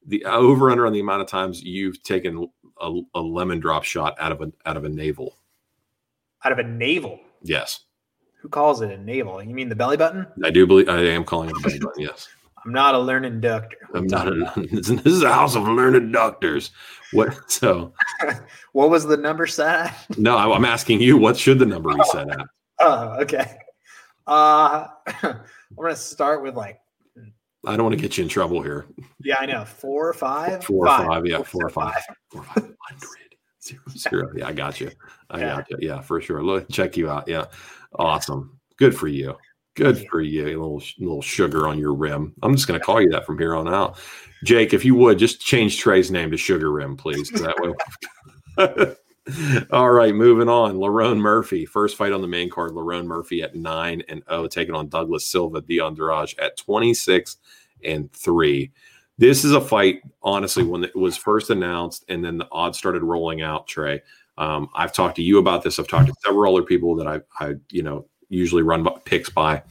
The over under on the amount of times you've taken a, a lemon drop shot out of a out of a navel. Out of a navel. Yes. Who calls it a navel? You mean the belly button? I do believe I am calling it a belly button. Yes. [laughs] I'm not a learned doctor. I'm not a, [laughs] this is a house of learned doctors. What so? what was the number set at? No, I'm asking you. What should the number be set at? Oh, okay. Uh, [clears throat] I'm gonna start with like. I don't want to get you in trouble here. Yeah, I know. Four or five. Four or five. five yeah, four or five. five. Four or five hundred. Zero, zero. Yeah, I got you. I yeah. got you. Yeah, for sure. Look, check you out. Yeah, awesome. Good for you. Good for you. A little little sugar on your rim. I'm just going to call you that from here on out. Jake, if you would just change Trey's name to Sugar Rim, please. That way. [laughs] [laughs] [laughs] All right, moving on. Lerone Murphy, first fight on the main card. Lerone Murphy at nine and zero, oh, taking on Douglas Silva de Andrade at twenty six and three. This is a fight, honestly, when it was first announced and then the odds started rolling out. Trey, um, I've talked to you about this. I've talked to several other people that I, I, you know, usually run picks by.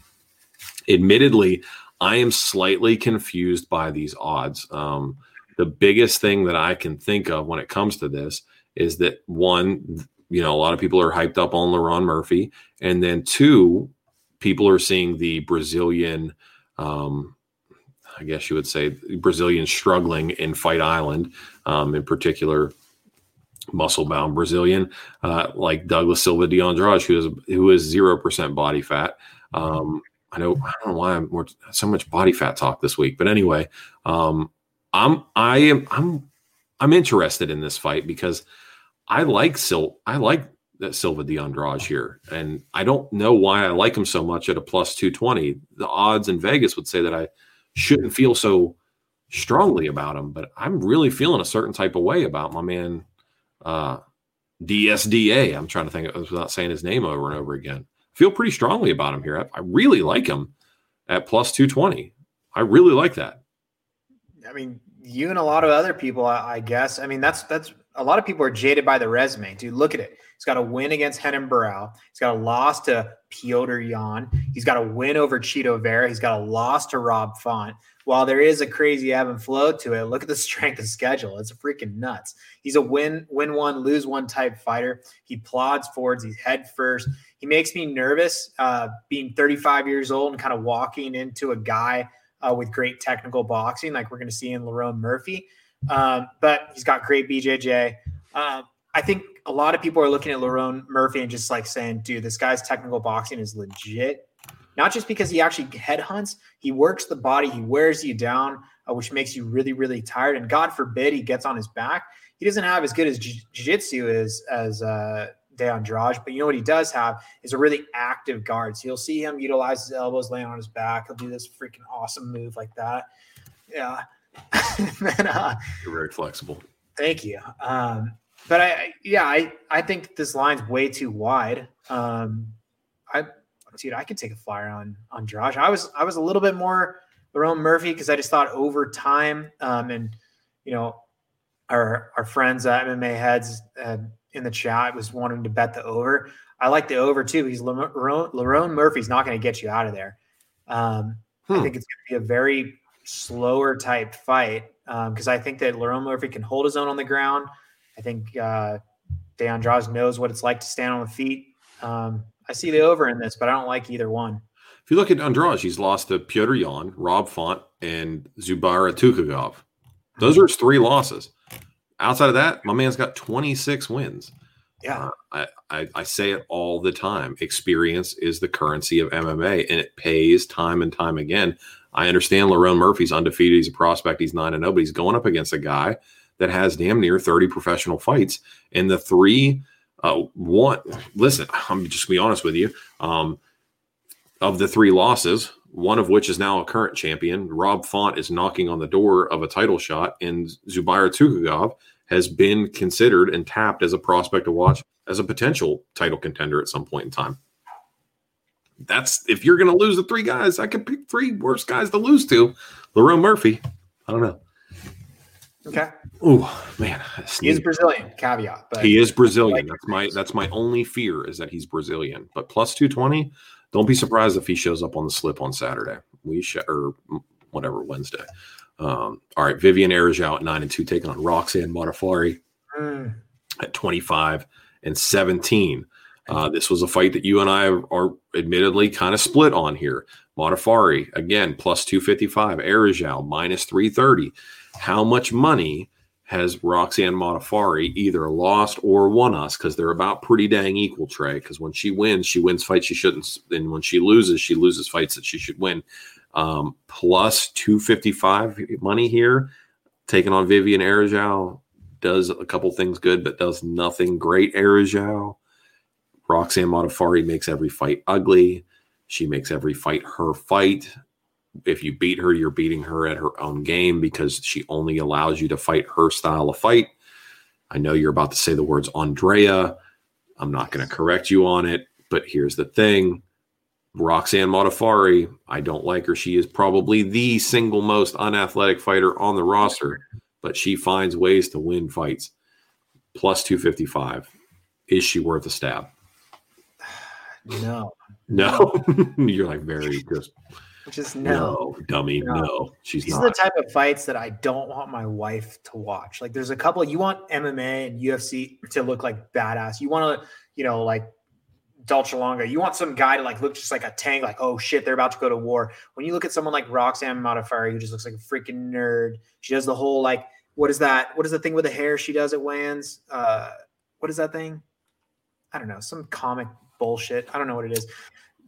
Admittedly, I am slightly confused by these odds. Um, the biggest thing that I can think of when it comes to this is that one, you know, a lot of people are hyped up on Lerone Murphy, and then two, people are seeing the Brazilian. Um, I guess you would say Brazilian struggling in Fight Island, um, in particular muscle bound Brazilian, uh, like Douglas Silva de Andrade, who is who is zero percent body fat. Um, I know I don't know why I'm more, so much body fat talk this week, but anyway, um, I'm I am I'm I'm interested in this fight because I like Sil I like that Silva de Andrade here, and I don't know why I like him so much at a plus two twenty. The odds in Vegas would say that I shouldn't feel so strongly about him, but I'm really feeling a certain type of way about my man uh, DSDA. I'm trying to think without saying his name over and over again. I feel pretty strongly about him here. I, I really like him at plus 220. I really like that. I mean, you and a lot of other people, I, I guess. I mean, that's that's a lot of people are jaded by the resume. Dude, look at it. He's got a win against Renan Barão. He's got a loss to Petr Yan. He's got a win over Chito Vera. He's got a loss to Rob Font while there is a crazy ebb and flow to it, look at the [laughs] strength of schedule. It's a freaking nuts. He's a win, win one, lose one type fighter. He plods forwards. He's head first. He makes me nervous uh, being 35 years old and kind of walking into a guy uh, with great technical boxing, like we're going to see in Lerone Murphy. Um, but he's got great BJJ. Uh, I think a lot of people are looking at Lerone Murphy and just like saying, dude, this guy's technical boxing is legit. Not just because he actually headhunts, he works the body, he wears you down, uh, which makes you really, really tired. And God forbid he gets on his back. He doesn't have as good as jiu-jitsu as as uh, De Andrade, but you know what he does have is a really active guard. So you'll see him utilize his elbows, laying on his back. He'll do this freaking awesome move like that. Yeah. [laughs] then, uh, You're very flexible. Thank you. Um, but I, yeah, I, I think this line's way too wide. Um, I, dude, I could take a flyer on on Josh. I was I was a little bit more Lerone Murphy because I just thought over time, um, and you know, our our friends uh, MMA heads uh, in the chat was wanting to bet the over. I like the over too because Lerone, Lerone Murphy's not going to get you out of there. Um, hmm. I think it's going to be a very slower type fight because um, I think that Lerone Murphy can hold his own on the ground. I think uh, knows what it's like to stand on the feet. Um, I see the over in this, but I don't like either one. If you look at Andrade, he's lost to Petr Yan, Rob Font, and Zubaira Tukhugov. Those are his three losses. Outside of that, my man's got 26 wins. Yeah. Uh, I, I, I, say it all the time. Experience is the currency of MMA, and it pays time and time again. I understand Lerone Murphy's undefeated. He's a prospect. He's 9 and 0, but he's going up against a guy that has damn near 30 professional fights. And the three, uh, one, listen, I'm just going to be honest with you. Um, of the three losses, one of which is now a current champion, Rob Font is knocking on the door of a title shot, and Zubair Tukhugov has been considered and tapped as a prospect to watch as a potential title contender at some point in time. That's if you're going to lose the three guys, I could pick three worst guys to lose to. Lerone Murphy, I don't know. Okay. Oh man, he is Brazilian. Caveat, but he is Brazilian. That's my that's my only fear is that he's Brazilian. But plus two twenty, don't be surprised if he shows up on the slip on Saturday. We sh- or whatever Wednesday. Um, all right, Vivian Araujo at nine and two, taking on Roxanne Modafferi mm. at twenty five and seventeen. Uh, this was a fight that you and I are admittedly kind of split on here. Modafferi, again plus two fifty five. Araujo minus three thirty. How much money has Roxanne Modafferi either lost or won us? Because they're about pretty dang equal, Trey. Because when she wins, she wins fights she shouldn't, and when she loses, she loses fights that she should win. Um, plus 255 money here, taking on Vivian Araujo does a couple things good, but does nothing great. Araujo, Roxanne Modafferi makes every fight ugly. She makes every fight her fight if you beat her, you're beating her at her own game because she only allows you to fight her style of fight. I know you're about to say the words Andrea. I'm not going to correct you on it, but here's the thing. Roxanne Modafferi, I don't like her. She is probably the single most unathletic fighter on the roster, but she finds ways to win fights. Plus 255. Is she worth a stab? No. No. [laughs] You're like very just just no, no dummy. No. no, she's These not. are the type of fights that I don't want my wife to watch. Like, there's a couple. You want MMA and UFC to look like badass. You want to, you know, like Dolce Longa. You want some guy to like look just like a tank. Like, oh shit, they're about to go to war. When you look at someone like Roxanne Modafferi, who just looks like a freaking nerd. She does the whole like, what is that? What is the thing with the hair she does at weigh-ins? Uh, what is that thing? I don't know. Some comic bullshit. I don't know what it is.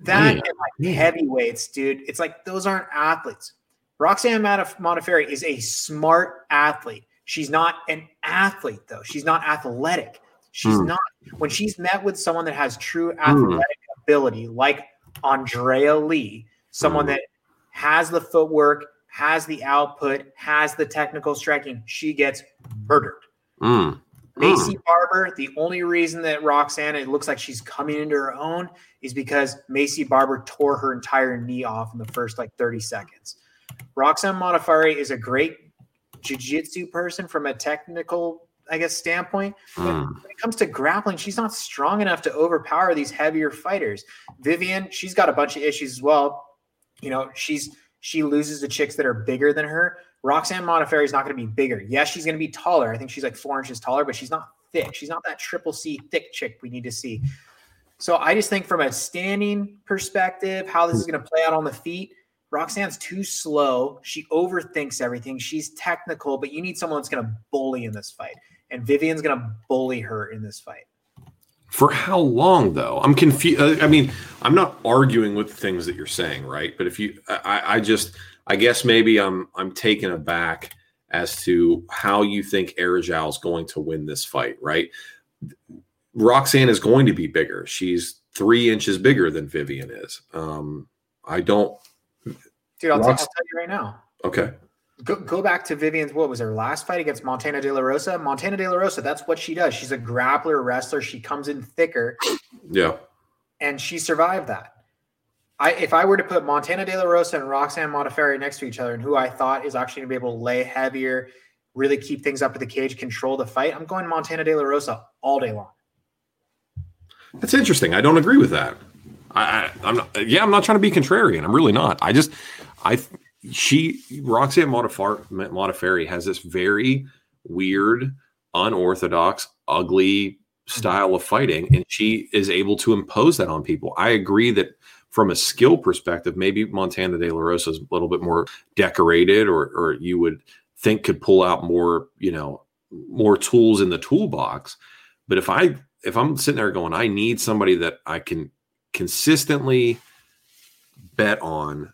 That yeah. and like heavyweights, dude. It's like those aren't athletes. Roxanne Modafferi is a smart athlete. She's not an athlete though. She's not athletic. She's mm. not when she's met with someone that has true hmm. athletic mm. ability, like Andrea Lee, someone mm. that has the footwork, has the output, has the technical striking, she gets murdered. Mm. Maycee Barber, the only reason that Roxanne, it looks like she's coming into her own is because Maycee Barber tore her entire knee off in the first like 30 seconds. Roxanne Modafferi is a great jiu-jitsu person from a technical, I guess, standpoint. Mm. when it comes to grappling, she's not strong enough to overpower these heavier fighters. Vivian, she's got a bunch of issues as well. You know, she's she loses to chicks that are bigger than her, Roxanne Modafferi is not going to be bigger. Yes, she's going to be taller. I think she's like four inches taller, but she's not thick. She's not that triple C thick chick we need to see. So I just think from a standing perspective, how this is going to play out on the feet, Roxanne's too slow. She overthinks everything. She's technical, but you need someone that's going to bully in this fight. And Vivian's going to bully her in this fight. For how long, though? I'm confused. Uh, I mean, I'm not arguing with the things that you're saying, right? But if you, I, I just, I guess maybe I'm, I'm taken aback as to how you think Araujo is going to win this fight, right? Roxanne is going to be bigger. She's three inches bigger than Vivian is. Um, I don't. Dude, I'll, Rox- t- I'll tell you right now. Okay. Go, go back to Vivian's what was her last fight against Montana De La Rosa? Montana De La Rosa, that's what she does. She's a grappler wrestler. She comes in thicker. Yeah. And she survived that. I if I were to put Montana De La Rosa and Roxanne Modafferi next to each other and who I thought is actually gonna be able to lay heavier, really keep things up at the cage, control the fight, I'm going Montana De La Rosa all day long. That's interesting. I don't agree with that. I, I am not, yeah, I'm not trying to be contrarian. I'm really not. I just I she Roxanne Modafferi has this very weird, unorthodox, ugly mm-hmm. style of fighting, and she is able to impose that on people. I agree that from a skill perspective, maybe Montana De La Rosa is a little bit more decorated, or or you would think could pull out more, you know, more tools in the toolbox. But if I if I'm sitting there going, I need somebody that I can consistently bet on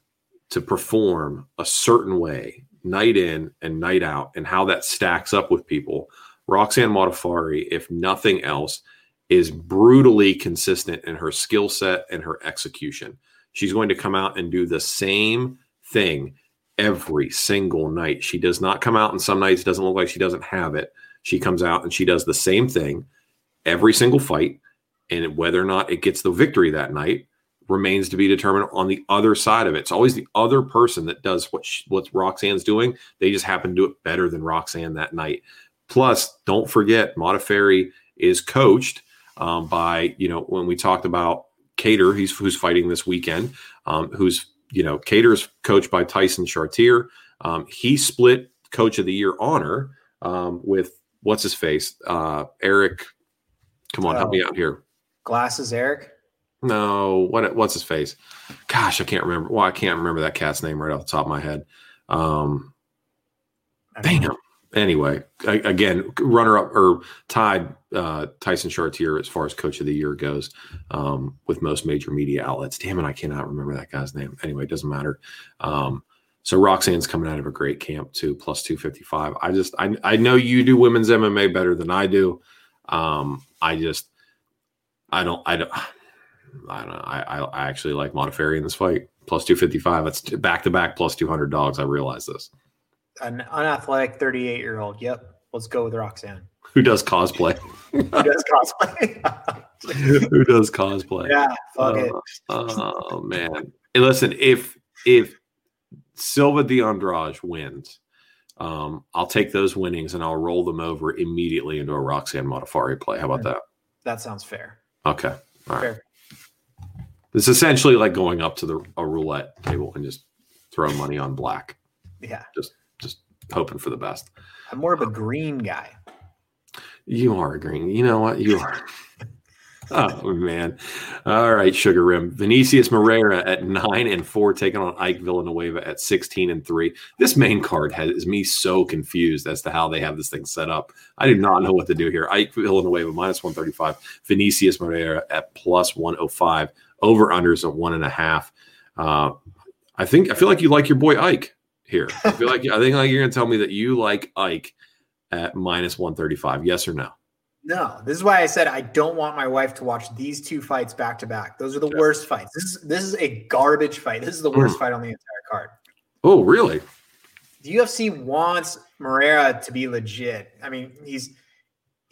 to perform a certain way night in and night out and how that stacks up with people. Roxanne Modafferi, if nothing else, is brutally consistent in her skill set and her execution. She's going to come out and do the same thing every single night. She does not come out and some nights doesn't look like she doesn't have it. She comes out and she does the same thing every single fight. And whether or not it gets the victory that night remains to be determined on the other side of it. It's always the other person that does what she, what Roxanne's doing. They just happen to do it better than Roxanne that night. Plus, don't forget, Modafferi is coached um, by you know when we talked about Kattar, he's who's fighting this weekend, um, who's you know Kattar's coached by Tyson Chartier. Um, he split Coach of the Year honor um, with what's his face, uh, Eric. Come on, help me out here. Glasses, Eric. No, what what's his face? Gosh, I can't remember. Well, I can't remember that cat's name right off the top of my head. Um, damn. Anyway, I, again, runner up or tied uh, Tyson Chartier as far as coach of the year goes um, with most major media outlets. Damn it, I cannot remember that guy's name. Anyway, it doesn't matter. Um, so Roxanne's coming out of a great camp too, plus 255. I just, I, I know you do women's MMA better than I do. Um, I just, I don't, I don't, I don't know. I, I actually like Modafferi in this fight. Plus 255. It's back to back plus 200 dogs. I realize this. An unathletic 38 year old. Yep. Let's go with Roxanne. [laughs] Who does cosplay? Who does cosplay? [laughs] Who does cosplay? Yeah. Fuck uh, it. oh, man. Hey, listen, if, if Silva de Andrade wins, um, I'll take those winnings and I'll roll them over immediately into a Roxanne Modafferi play. How about that? That sounds fair. Okay. All right. Fair. It's essentially like going up to the a roulette table and just throwing money on black. Yeah. Just just hoping for the best. I'm more of a um, green guy. You are a green. You know what? You are. [laughs] oh man. All right, Sugar Rim. Vinicius Moreira at nine and four, taking on Ike Villanueva at 16 and three. This main card has me so confused as to how they have this thing set up. I do not know what to do here. Ike Villanueva minus 135, Vinicius Moreira at plus 105 over unders of one and a half. Uh, I think I feel like you like your boy Ike here. I feel like I think like you're gonna tell me that you like Ike at minus one thirty five. Yes or no? No. This is why I said I don't want my wife to watch these two fights back to back. Those are the yeah. worst fights. This is this is a garbage fight. This is the worst mm. fight on the entire card. Oh, really? The UFC wants Moreira to be legit. I mean, he's [laughs]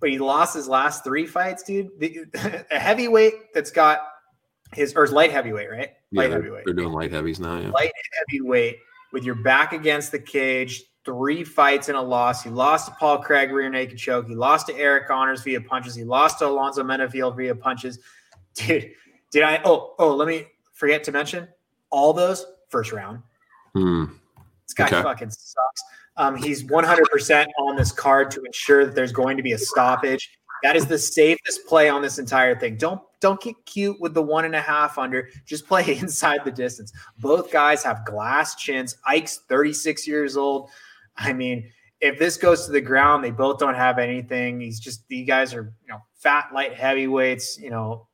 but he lost his last three fights, dude. The, [laughs] a heavyweight that's got his or his light heavyweight, right? Yeah, light they're, heavyweight. They're doing light heavies now. Yeah. Light heavyweight with your back against the cage, three fights and a loss. He lost to Paul Craig rear naked choke. He lost to Eryk Anders via punches. He lost to Alonzo Menifield via punches. [laughs] Dude, did I? Oh, oh, let me forget to mention all those first round. Hmm. This guy okay. fucking sucks. Um, he's 100% on this card to ensure that there's going to be a stoppage. That is the safest play on this entire thing. Don't don't get cute with the one and a half under. Just play [laughs] inside the distance. Both guys have glass chins. Ike's 36 years old. I mean, if this goes to the ground, they both don't have anything. He's just you guys are you know fat, light heavyweights. You know,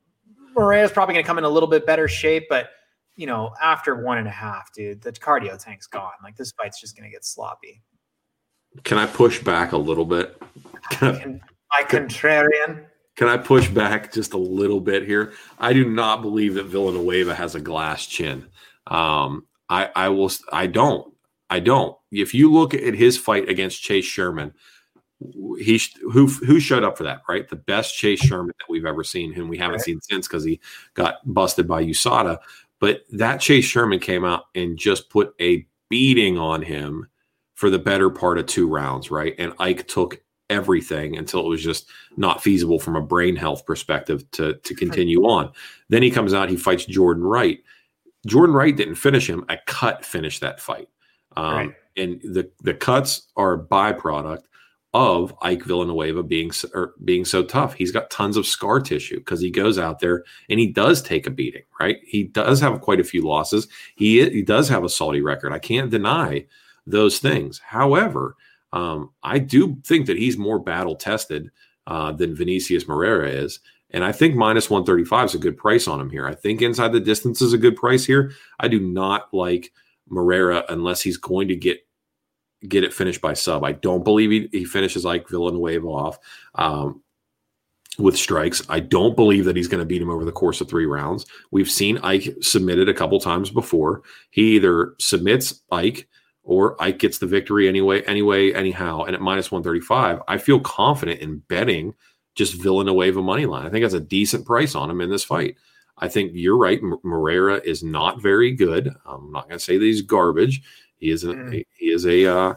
Moreira's probably going to come in a little bit better shape, but you know, after one and a half, dude, the cardio tank's gone. Like this fight's just going to get sloppy. Can I push back a little bit? Can I, my contrarian. Can I push back just a little bit here? I do not believe that Villanueva has a glass chin. Um, I, I will. I don't. I don't. If you look at his fight against Chase Sherman, he who who showed up for that, right? The best Chase Sherman that we've ever seen, whom we haven't right. seen since because he got busted by USADA. But that Chase Sherman came out and just put a beating on him for the better part of two rounds, right? And Ike took everything until it was just not feasible from a brain health perspective to to continue on. Then he comes out, he fights Jordan Wright. Jordan Wright didn't finish him. A cut finished that fight. Um, right. And the the cuts are a byproduct of Ike Villanueva being or being so tough. He's got tons of scar tissue because he goes out there and he does take a beating. Right? He does have quite a few losses. He he does have a salty record. I can't deny those things. However, um, I do think that he's more battle tested uh, than Vinicius Moreira is. And I think minus 135 is a good price on him here. I think inside the distance is a good price here. I do not like Moreira unless he's going to get get it finished by sub. I don't believe he, he finishes like Villanueva off um, with strikes. I don't believe that he's going to beat him over the course of three rounds. We've seen Ike submitted a couple times before. He either submits Ike or Ike gets the victory anyway, anyway, anyhow. And at minus 135, I feel confident in betting just Villanueva money line. I think that's a decent price on him in this fight. I think you're right. Moreira is not very good. I'm not going to say that he's garbage. He is a mm. he is a uh,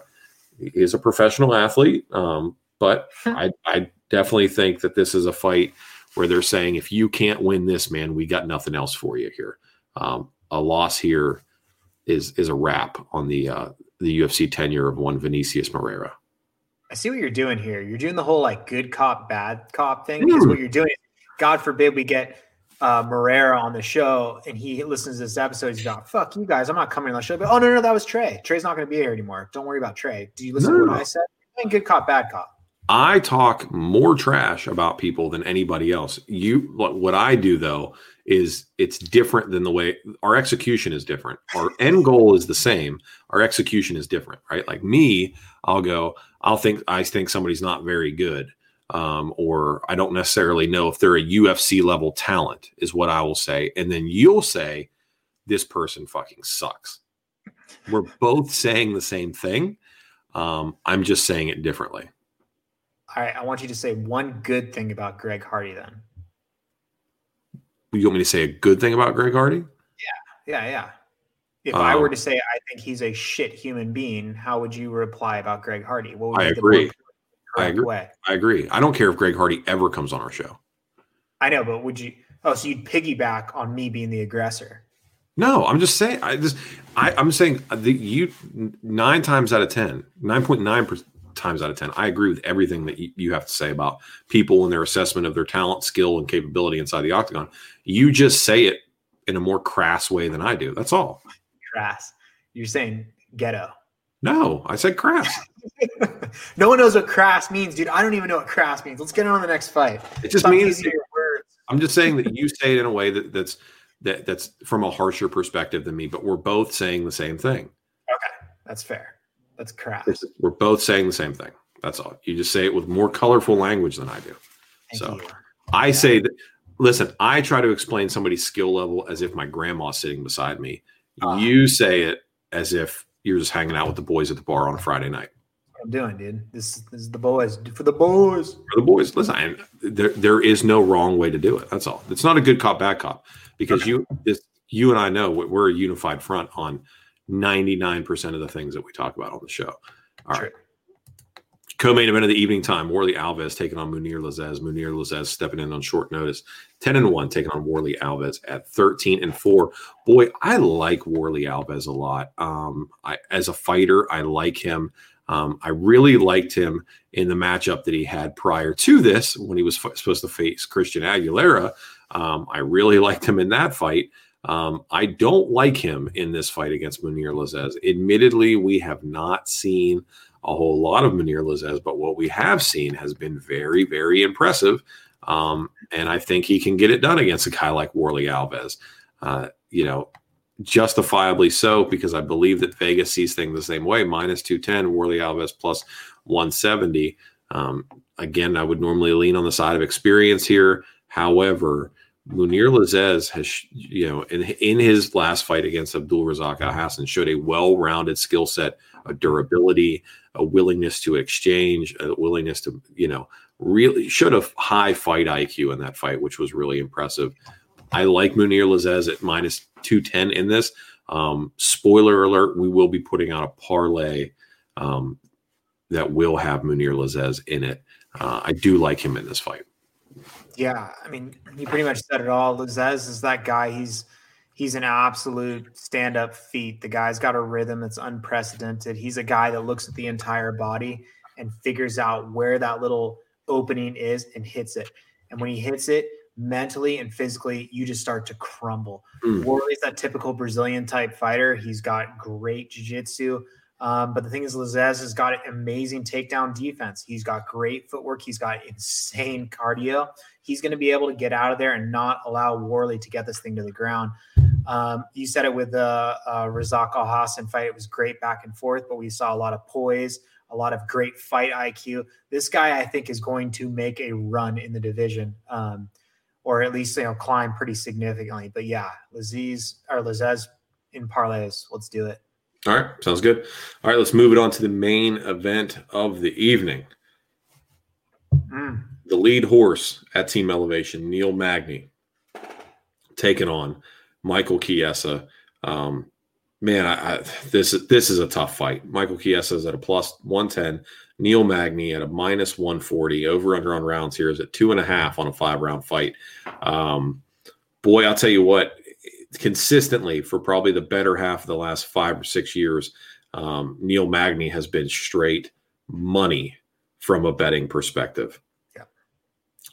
he is a professional athlete. Um, but I I definitely think that this is a fight where they're saying if you can't win this, man, we got nothing else for you here. Um, a loss here is is a wrap on the uh, the UFC tenure of one Vinicius Moreira. I see what you're doing here. You're doing the whole like good cop, bad cop thing. Because mm. what you're doing, God forbid, we get uh, Moreira on the show and he listens to this episode. He's like, "Fuck you guys, I'm not coming on the show." But oh no, no, that was Trey. Trey's not going to be here anymore. Don't worry about Trey. Do you listen no. to what I said? good cop, bad cop. I talk more trash about people than anybody else. You, what I do though is it's different than the way our execution is different. Our [laughs] end goal is the same. Our execution is different, right? Like me, I'll go, I'll think I think somebody's not very good. Um, or I don't necessarily know if they're a UFC level talent, is what I will say. And then you'll say, this person fucking sucks. We're both saying the same thing. Um, I'm just saying it differently. All right. I want you to say one good thing about Greg Hardy then. You want me to say a good thing about Greg Hardy? Yeah, yeah, yeah. If um, I were to say I think he's a shit human being, how would you reply about Greg Hardy? What would I agree. I agree. Way? I agree. I don't care if Greg Hardy ever comes on our show. I know, but would you? Oh, so you'd piggyback on me being the aggressor? No, I'm just saying. I just, I, I'm saying the you nine times out of ten, nine point nine times out of 10. I agree with everything that you, have to say about people and their assessment of their talent, skill, and capability inside the octagon. You just say it in a more crass way than I do. That's all. Crass. You're saying ghetto. No, I said crass. [laughs] no one knows what crass means, dude. I don't even know what crass means. Let's get on the next fight. It just Stop means I'm just saying that you [laughs] say it in a way that that's that that's from a harsher perspective than me, but we're both saying the same thing. Okay, that's fair. That's crap. We're both saying the same thing. That's all. You just say it with more colorful language than I do. Thank so you. I say that. Listen, I try to explain somebody's skill level as if my grandma's sitting beside me. Uh, you say it as if you're just hanging out with the boys at the bar on a Friday night. I'm doing, dude. This, this is the boys for the boys. For the boys. Listen, I, there there is no wrong way to do it. That's all. It's not a good cop, bad cop, because okay. you this, you and I know we're a unified front on 99% of the things that we talk about on the show. All sure. right. Co-main event of the evening time: Warlley Alves taking on Mounir Lazzez. Mounir Lazzez stepping in on short notice, ten and one, taking on Warlley Alves at thirteen and four. Boy, I like Warlley Alves a lot. Um, I, as a fighter, I like him. Um, I really liked him in the matchup that he had prior to this when he was f- supposed to face Christian Aguilera. Um, I really liked him in that fight. Um, I don't like him in this fight against Mounir Lazzez. Admittedly, we have not seen a whole lot of Mounir Lazzez, but what we have seen has been very, very impressive. Um, and I think he can get it done against a guy like Warlley Alves. Uh, you know, justifiably so, because I believe that Vegas sees things the same way. Minus 210, Warlley Alves plus 170. Um, again, I would normally lean on the side of experience here. However, Mounir Lazzez has, you know, in, in his last fight against Abdul Razak Alhassan, showed a well-rounded skill set, a durability, a willingness to exchange, a willingness to, you know, really showed a high fight IQ in that fight, which was really impressive. I like Mounir Lazzez at minus 210 in this. Um, spoiler alert, we will be putting out a parlay um, that will have Mounir Lazzez in it. Uh, I do like him in this fight. Yeah, I mean, you pretty much said it all. Lazzez is that guy. He's he's an absolute stand-up feat. The guy's got a rhythm that's unprecedented. He's a guy that looks at the entire body and figures out where that little opening is and hits it. And when he hits it, mentally and physically, you just start to crumble. Mm. Warlley's that typical Brazilian type fighter. He's got great jiu-jitsu. Um, but the thing is, Lazzez has got an amazing takedown defense. He's got great footwork. He's got insane cardio. He's going to be able to get out of there and not allow Warlley to get this thing to the ground. Um, you said it with the uh, Razak Alhassan fight. It was great back and forth, but we saw a lot of poise, a lot of great fight IQ. This guy, I think, is going to make a run in the division, um, or at least you know climb pretty significantly. But yeah, Laziz or Lazzez in parlays. Let's do it. All right, sounds good. All right, let's move it on to the main event of the evening. Mm. The lead horse at Team Elevation, Neil Magny, taking on Michael Chiesa. Um, man, I, I, this this is a tough fight. Michael Chiesa is at a plus one ten. Neil Magny at a minus one forty. Over under on rounds here is at two and a half on a five round fight. Um, boy, I'll tell you what consistently for probably the better half of the last five or six years, um, Neil Magny has been straight money from a betting perspective.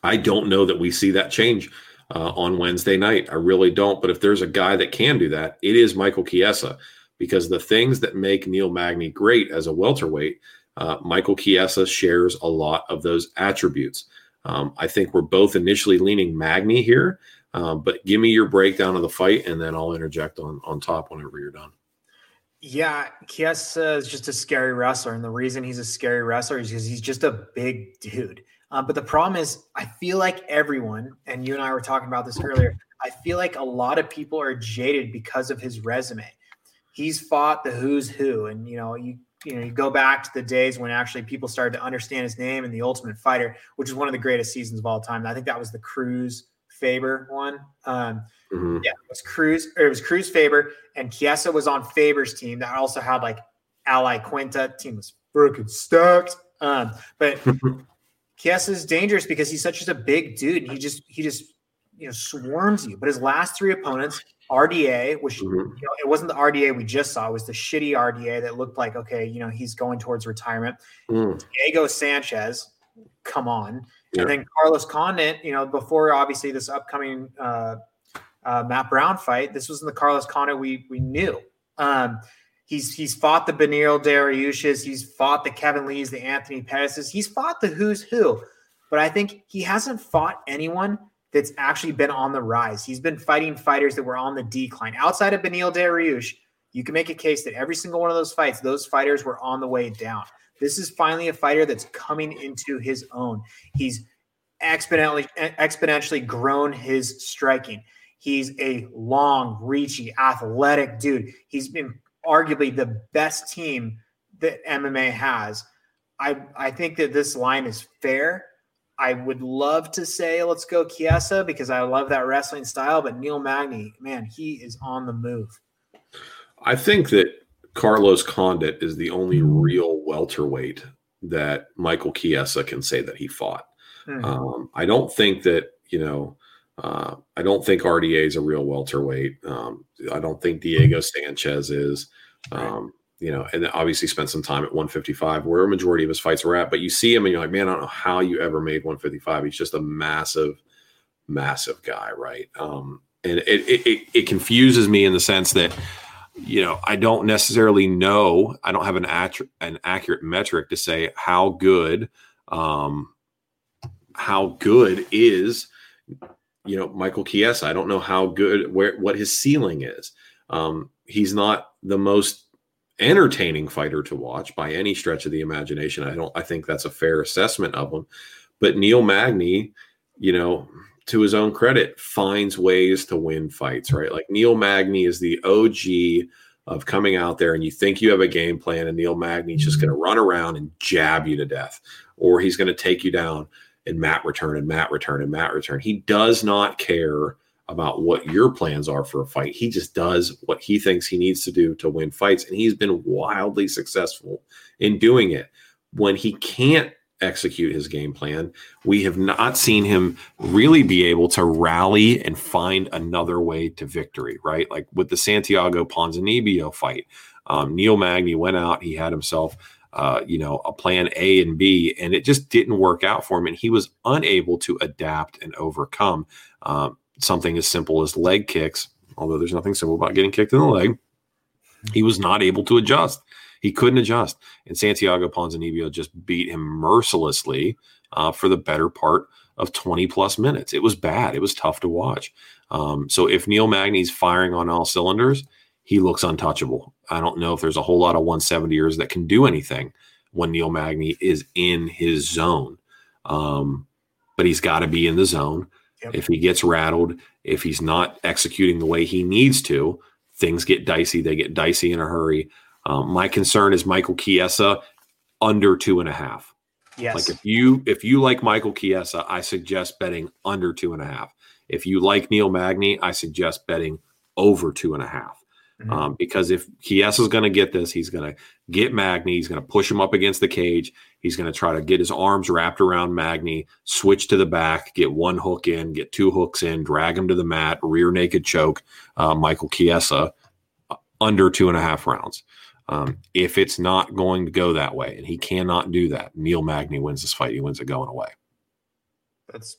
I don't know that we see that change uh, on Wednesday night. I really don't. But if there's a guy that can do that, it is Michael Chiesa because the things that make Neil Magny great as a welterweight, uh, Michael Chiesa shares a lot of those attributes. Um, I think we're both initially leaning Magny here. Um, but give me your breakdown of the fight, and then I'll interject on on top whenever you're done. Yeah, Chiesa is just a scary wrestler, and the reason he's a scary wrestler is because he's just a big dude. Um, but the problem is, I feel like everyone, and you and I were talking about this earlier. I feel like a lot of people are jaded because of his resume. He's fought the who's who, and you know, you you know, you go back to the days when actually people started to understand his name and the Ultimate Fighter, which is one of the greatest seasons of all time. I think that was the Cruz Faber one. Um, mm-hmm. Yeah, it was Cruz. it was Cruz Faber, and Chiesa was on Faber's team. That also had like Ally Iaquinta. Team was freaking stacked. Um, but [laughs] Chiesa is dangerous because he's such a big dude. And he just he just you know swarms you. But his last three opponents, RDA, which mm-hmm. you know, it wasn't the RDA we just saw, it was the shitty RDA that looked like okay, you know, he's going towards retirement. Mm. Diego Sanchez, come on. Yeah. And then Carlos Condit, you know, before obviously this upcoming uh, uh, Matt Brown fight, this was in the Carlos Condit we we knew. Um, he's he's fought the Beneil Dariush's, he's fought the Kevin Lees, the Anthony Pettis's, he's fought the who's who, but I think he hasn't fought anyone that's actually been on the rise. He's been fighting fighters that were on the decline. Outside of Beneil Dariush, you can make a case that every single one of those fights, those fighters were on the way down. This is finally a fighter that's coming into his own. He's exponentially exponentially grown his striking. He's a long, reachy, athletic dude. He's been arguably the best team that MMA has. I I think that this line is fair. I would love to say let's go Chiesa because I love that wrestling style, but Neil Magny, man, he is on the move. I think that Carlos Condit is the only real welterweight that Michael Chiesa can say that he fought. Mm-hmm. Um, I don't think that you know. Uh, I don't think RDA is a real welterweight. Um, I don't think Diego Sanchez is. Um, you know, and obviously spent some time at 155, where a majority of his fights were at. But you see him, and you're like, man, I don't know how you ever made 155. He's just a massive, massive guy, right? Um, and it, it it confuses me in the sense that you know, I don't necessarily know. I don't have an, at- an accurate metric to say how good, um, how good is, you know, Michael Chiesa. I don't know how good, where, what his ceiling is. Um, he's not the most entertaining fighter to watch by any stretch of the imagination. I don't, I think that's a fair assessment of him. But Neil Magny, you know, to his own credit, finds ways to win fights, right? Like Neil Magny is the OG of coming out there and you think you have a game plan, and Neil Magny's just going to run around and jab you to death, or he's going to take you down and mat return and mat return and mat return. He does not care about what your plans are for a fight. He just does what he thinks he needs to do to win fights. And he's been wildly successful in doing it. When he can't execute his game plan. We have not seen him really be able to rally and find another way to victory, right? Like with the Santiago Ponzinibbio fight, um, Neil Magny went out, he had himself. Uh, you know, a plan A and B, and it just didn't work out for him. And he was unable to adapt and overcome um, something as simple as leg kicks, although there's nothing simple about getting kicked in the leg. He was not able to adjust. He couldn't adjust. And Santiago Ponzinibbio just beat him mercilessly uh, for the better part of 20 plus minutes. It was bad. It was tough to watch. Um, so if Neil Magny's firing on all cylinders, he looks untouchable. I don't know if there's a whole lot of 170ers that can do anything when Neil Magny is in his zone. Um, but he's got to be in the zone. Yep. If he gets rattled, if he's not executing the way he needs to, things get dicey. They get dicey in a hurry. Um, my concern is Michael Chiesa under two and a half. Yes. Like if you if you like Michael Chiesa, I suggest betting under two and a half. If you like Neil Magny, I suggest betting over two and a half. Mm-hmm. Um, because if Chiesa is going to get this, he's going to get Magny. He's going to push him up against the cage. He's going to try to get his arms wrapped around Magny, switch to the back, get one hook in, get two hooks in, drag him to the mat, rear naked choke uh, Michael Chiesa uh, under two and a half rounds. Um, if it's not going to go that way, and he cannot do that, Neil Magny wins this fight. He wins it going away. That's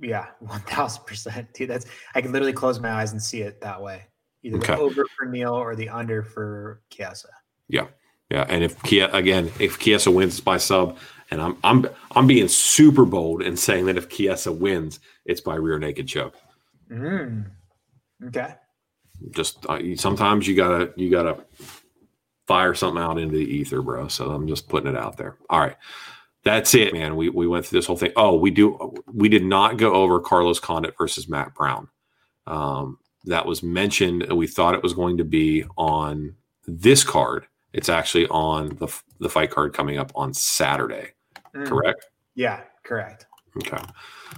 yeah, [laughs] one thousand percent, dude. That's I can literally close my eyes and see it that way. Either okay. the over for Neil or the under for Chiesa. Yeah, yeah. And if Kia again, if Chiesa wins it's by sub, and I'm I'm I'm being super bold and saying that if Chiesa wins, it's by rear naked choke. Mm. Okay. Just uh, sometimes you gotta you gotta fire something out into the ether, bro. So I'm just putting it out there. All right. That's it, man. We we went through this whole thing. Oh, we do we did not go over Carlos Condit versus Matt Brown. Um, that was mentioned, and we thought it was going to be on this card. It's actually on the the fight card coming up on Saturday. Mm. Correct? Yeah, correct. Okay.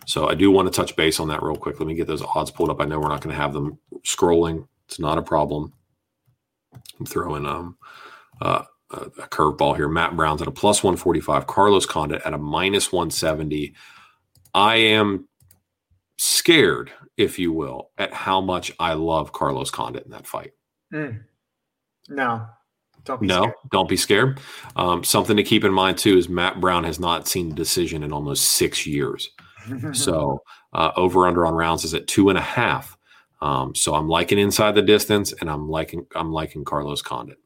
So I do want to touch base on that real quick. Let me get those odds pulled up. I know we're not going to have them scrolling. It's not a problem. I'm throwing um, uh, a, a curveball here. Matt Brown's at a plus 145. Carlos Condit at a minus 170. I am scared, if you will, at how much I love Carlos Condit in that fight. Mm. No, don't no, scared. don't be scared. Um, something to keep in mind too is Matt Brown has not seen a decision in almost six years. [laughs] so uh, over under on rounds is at two and a half. Um, so I'm liking inside the distance, and I'm liking I'm liking Carlos Condit.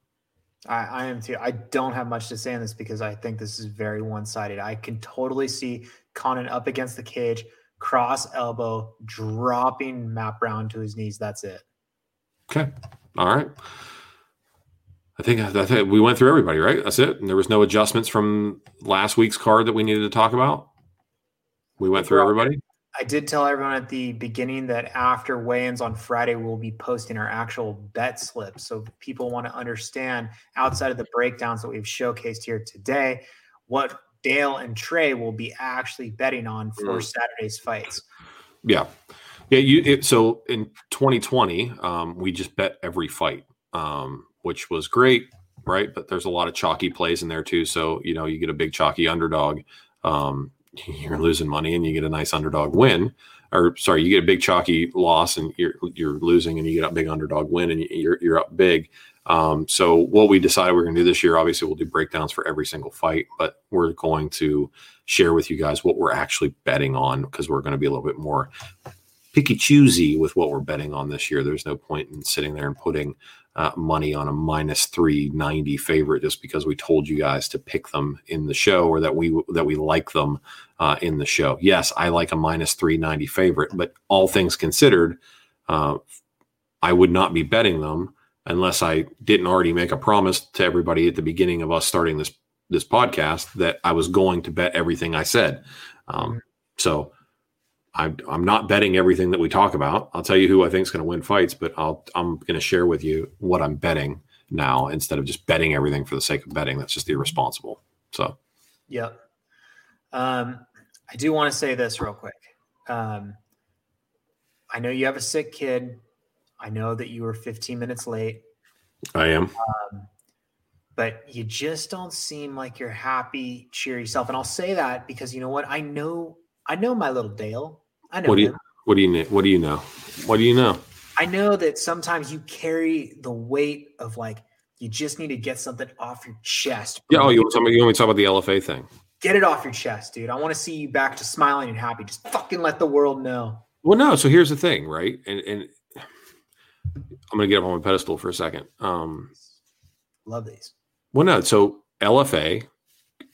I, I am too. I don't have much to say on this because I think this is very one sided. I can totally see Condit up against the cage, cross elbow, dropping Matt Brown to his knees. That's it. Okay. All right. I think, I think we went through everybody, right? That's it. And there was no adjustments from last week's card that we needed to talk about. We went through everybody. I did tell everyone at the beginning that after weigh-ins on Friday, we'll be posting our actual bet slips. So people want to understand outside of the breakdowns that we've showcased here today, what Dale and Trey will be actually betting on for mm. Saturday's fights. Yeah, yeah. You it, so in 2020, um, we just bet every fight, um, which was great, right? But there's a lot of chalky plays in there too. So you know, you get a big chalky underdog. Um, [laughs] you're losing money and you get a nice underdog win or sorry, you get a big chalky loss and you're you're losing and you get a big underdog win and you're you're up big. Um, so what we decided we're going to do this year, obviously, we'll do breakdowns for every single fight, but we're going to share with you guys what we're actually betting on because we're going to be a little bit more picky choosy with what we're betting on this year. There's no point in sitting there and putting uh, money on a minus 390 favorite just because we told you guys to pick them in the show or that we that we like them uh, in the show. Yes, I like a minus 390 favorite, but all things considered, uh, I would not be betting them unless I didn't already make a promise to everybody at the beginning of us starting this this podcast that I was going to bet everything I said. Um, mm-hmm. so I, I'm not betting everything that we talk about. I'll tell you who I think is going to win fights, but I'll I'm going to share with you what I'm betting now instead of just betting everything for the sake of betting. That's just irresponsible. So, yep. Um, I do want to say this real quick. Um, I know you have a sick kid. I know that you were 15 minutes late. I am. Um, but you just don't seem like you're happy, cheer yourself. And I'll say that because you know what? I know I know my little Dale. I know what do you, What do you What do you know? What do you know? I know that sometimes you carry the weight of like you just need to get something off your chest. Yeah. Oh, you want, somebody, you want me to talk about the LFA thing? Get it off your chest, dude. I want to see you back to smiling and happy. Just fucking let the world know. Well, no. So here's the thing, right? And and I'm gonna get up on my pedestal for a second. Um, Love these. Well, no. So LFA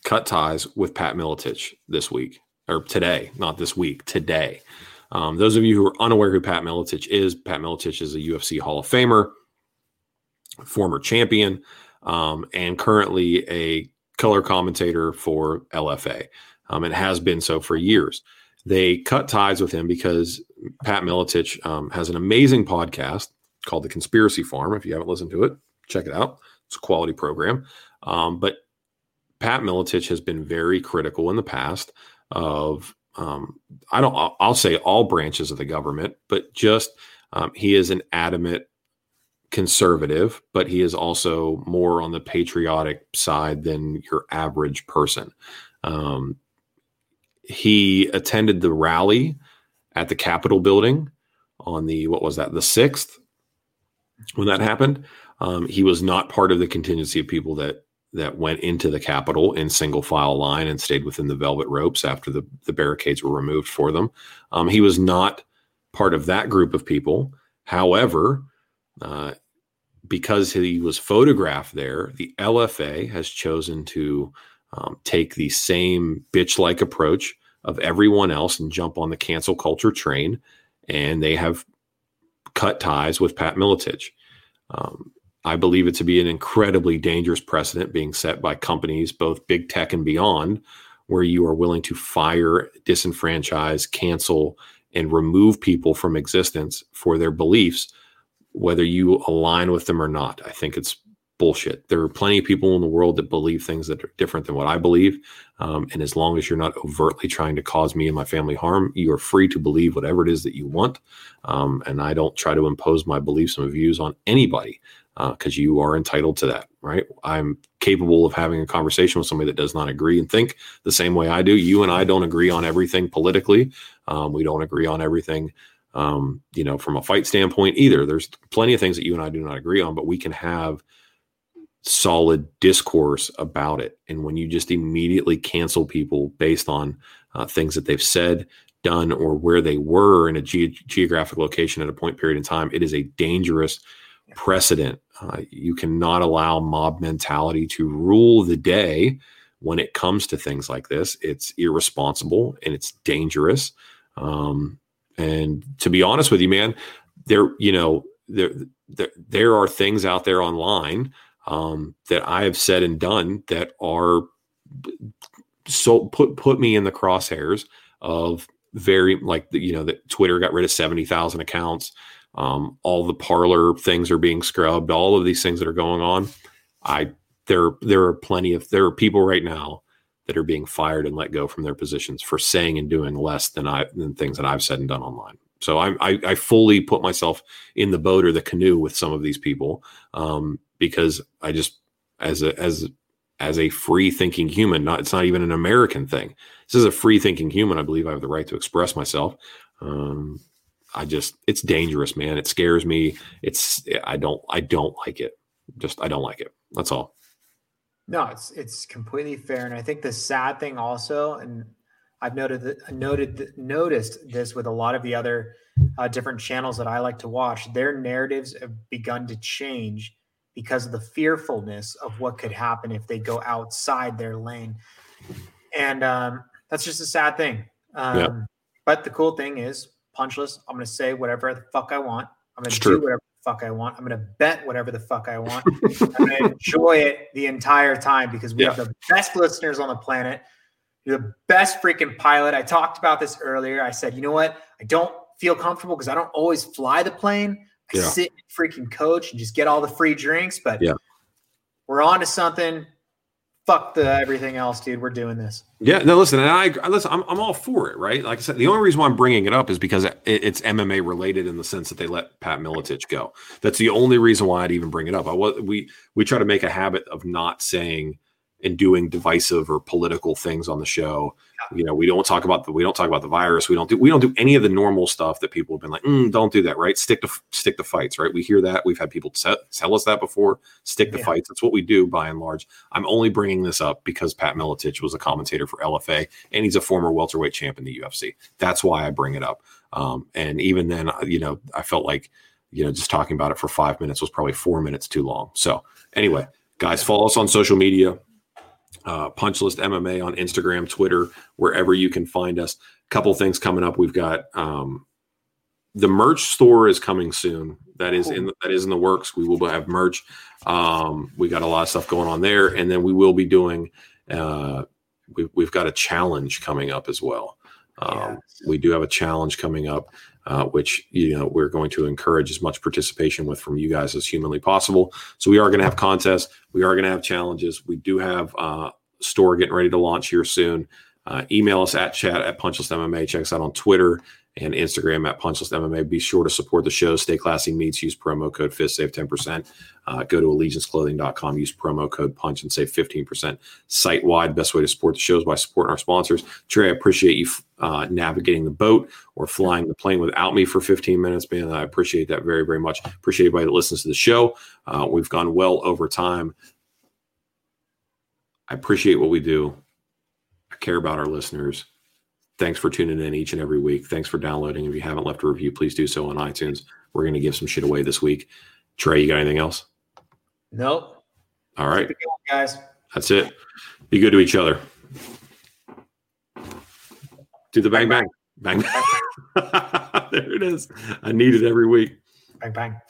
cut ties with Pat Miletich this week or today, not this week, today. Um, those of you who are unaware who Pat Miletich is, Pat Miletich is a UFC Hall of Famer, former champion, um, and currently a color commentator for LFA, um, and has been so for years. They cut ties with him because Pat Miletich um, has an amazing podcast called The Conspiracy Farm. If you haven't listened to it, check it out. It's a quality program. Um, but Pat Miletich has been very critical in the past of um, I don't I'll say all branches of the government, but just um, he is an adamant conservative, but he is also more on the patriotic side than your average person. Um, he attended the rally at the Capitol building on the what was that the sixth when that happened. Um, he was not part of the contingency of people that that went into the Capitol in single file line and stayed within the velvet ropes after the, the barricades were removed for them. Um, he was not part of that group of people. However, uh, because he was photographed there, the LFA has chosen to um, take the same bitch like approach of everyone else and jump on the cancel culture train. And they have cut ties with Pat Miletich. Um, I believe it to be an incredibly dangerous precedent being set by companies, both big tech and beyond, where you are willing to fire, disenfranchise, cancel, and remove people from existence for their beliefs, whether you align with them or not. I think it's bullshit. There are plenty of people in the world that believe things that are different than what I believe. Um, and as long as you're not overtly trying to cause me and my family harm, you are free to believe whatever it is that you want. Um, and I don't try to impose my beliefs and views on anybody because uh, you are entitled to that, right? I'm capable of having a conversation with somebody that does not agree and think the same way I do. You and I don't agree on everything politically. Um, we don't agree on everything, um, you know, from a fight standpoint either. There's plenty of things that you and I do not agree on, but we can have solid discourse about it. And when you just immediately cancel people based on uh, things that they've said, done, or where they were in a ge- geographic location at a point period in time, it is a dangerous precedent. Uh, you cannot allow mob mentality to rule the day when it comes to things like this. It's irresponsible and it's dangerous. Um, and to be honest with you, man, there, you know, there, there, there are things out there online um, that I have said and done that are so put put me in the crosshairs of very like you know that Twitter got rid of seventy thousand accounts. Um, all the Parler things are being scrubbed. All of these things that are going on. I there there are plenty of there are people right now that are being fired and let go from their positions for saying and doing less than I than things that I've said and done online. So I, I, I fully put myself in the boat or the canoe with some of these people um, because I just as a as as a free thinking human, not it's not even an American thing. This is a free thinking human. I believe I have the right to express myself. Um, I just it's dangerous, man. It scares me. It's I don't I don't like it. Just I don't like it. That's all. No, it's it's completely fair, and I think the sad thing also, and I've noted that noted noticed this with a lot of the other uh, different channels that I like to watch, their narratives have begun to change because of the fearfulness of what could happen if they go outside their lane. And um, that's just a sad thing. Um, yeah. But the cool thing is, punchless, I'm going to say whatever the fuck I want. I'm going to do whatever the fuck I want. I'm going to bet whatever the fuck I want. [laughs] I'm going to enjoy it the entire time because we yeah. have the best listeners on the planet. You're the best freaking pilot. I talked about this earlier. I said, you know what? I don't feel comfortable because I don't always fly the plane. I yeah. sit freaking coach and just get all the free drinks. But yeah. we're on to something. Fuck the everything else, dude. We're doing this. Yeah, no, listen, and I listen. I'm, I'm all for it, right? Like I said, the only reason why I'm bringing it up is because it, it's MMA related in the sense that they let Pat Miletich go. That's the only reason why I'd even bring it up. I was we we try to make a habit of not saying and doing divisive or political things on the show. You know, we don't talk about the we don't talk about the virus. We don't do we don't do any of the normal stuff that people have been like, mm, don't do that, right? Stick to stick to fights, right? We hear that. We've had people t- tell us that before. Stick to yeah. fights. That's what we do by and large. I'm only bringing this up because Pat Miletich was a commentator for LFA and he's a former welterweight champ in the UFC. That's why I bring it up. Um, and even then, you know, I felt like you know just talking about it for five minutes was probably four minutes too long. So anyway, guys, follow us on social media uh, Punchlist MMA on Instagram, Twitter, wherever you can find us. A couple things coming up. We've got um, the merch store is coming soon. That is in that is in the works. We will have merch. Um, we got a lot of stuff going on there, and then we will be doing. Uh, we, we've got a challenge coming up as well. Um, yes. We do have a challenge coming up, uh, which you know we're going to encourage as much participation with from you guys as humanly possible. So we are going to have contests, we are going to have challenges. We do have uh, store getting ready to launch here soon. Uh, email us at chat at Punchless MMA. Check us out on Twitter and Instagram at Punchless MMA. Be sure to support the show. Stay Classy Meats. Use promo code FIST. Save 10%. Uh, go to allegianceclothing.com. Use promo code PUNCH and save 15% site wide. Best way to support the show is by supporting our sponsors. Trey, I appreciate you uh, navigating the boat or flying the plane without me for 15 minutes, man. I appreciate that very, very much. Appreciate everybody that listens to the show. Uh, we've gone well over time. I appreciate what we do. I care about our listeners. Thanks for tuning in each and every week. Thanks for downloading. If you haven't left a review, please do so on iTunes. We're going to give some shit away this week. Trey, you got anything else? Nope. All right. Going, guys. That's it. Be good to each other. Do the bang bang. Bang. bang. [laughs] there it is. I need it every week. Bang bang.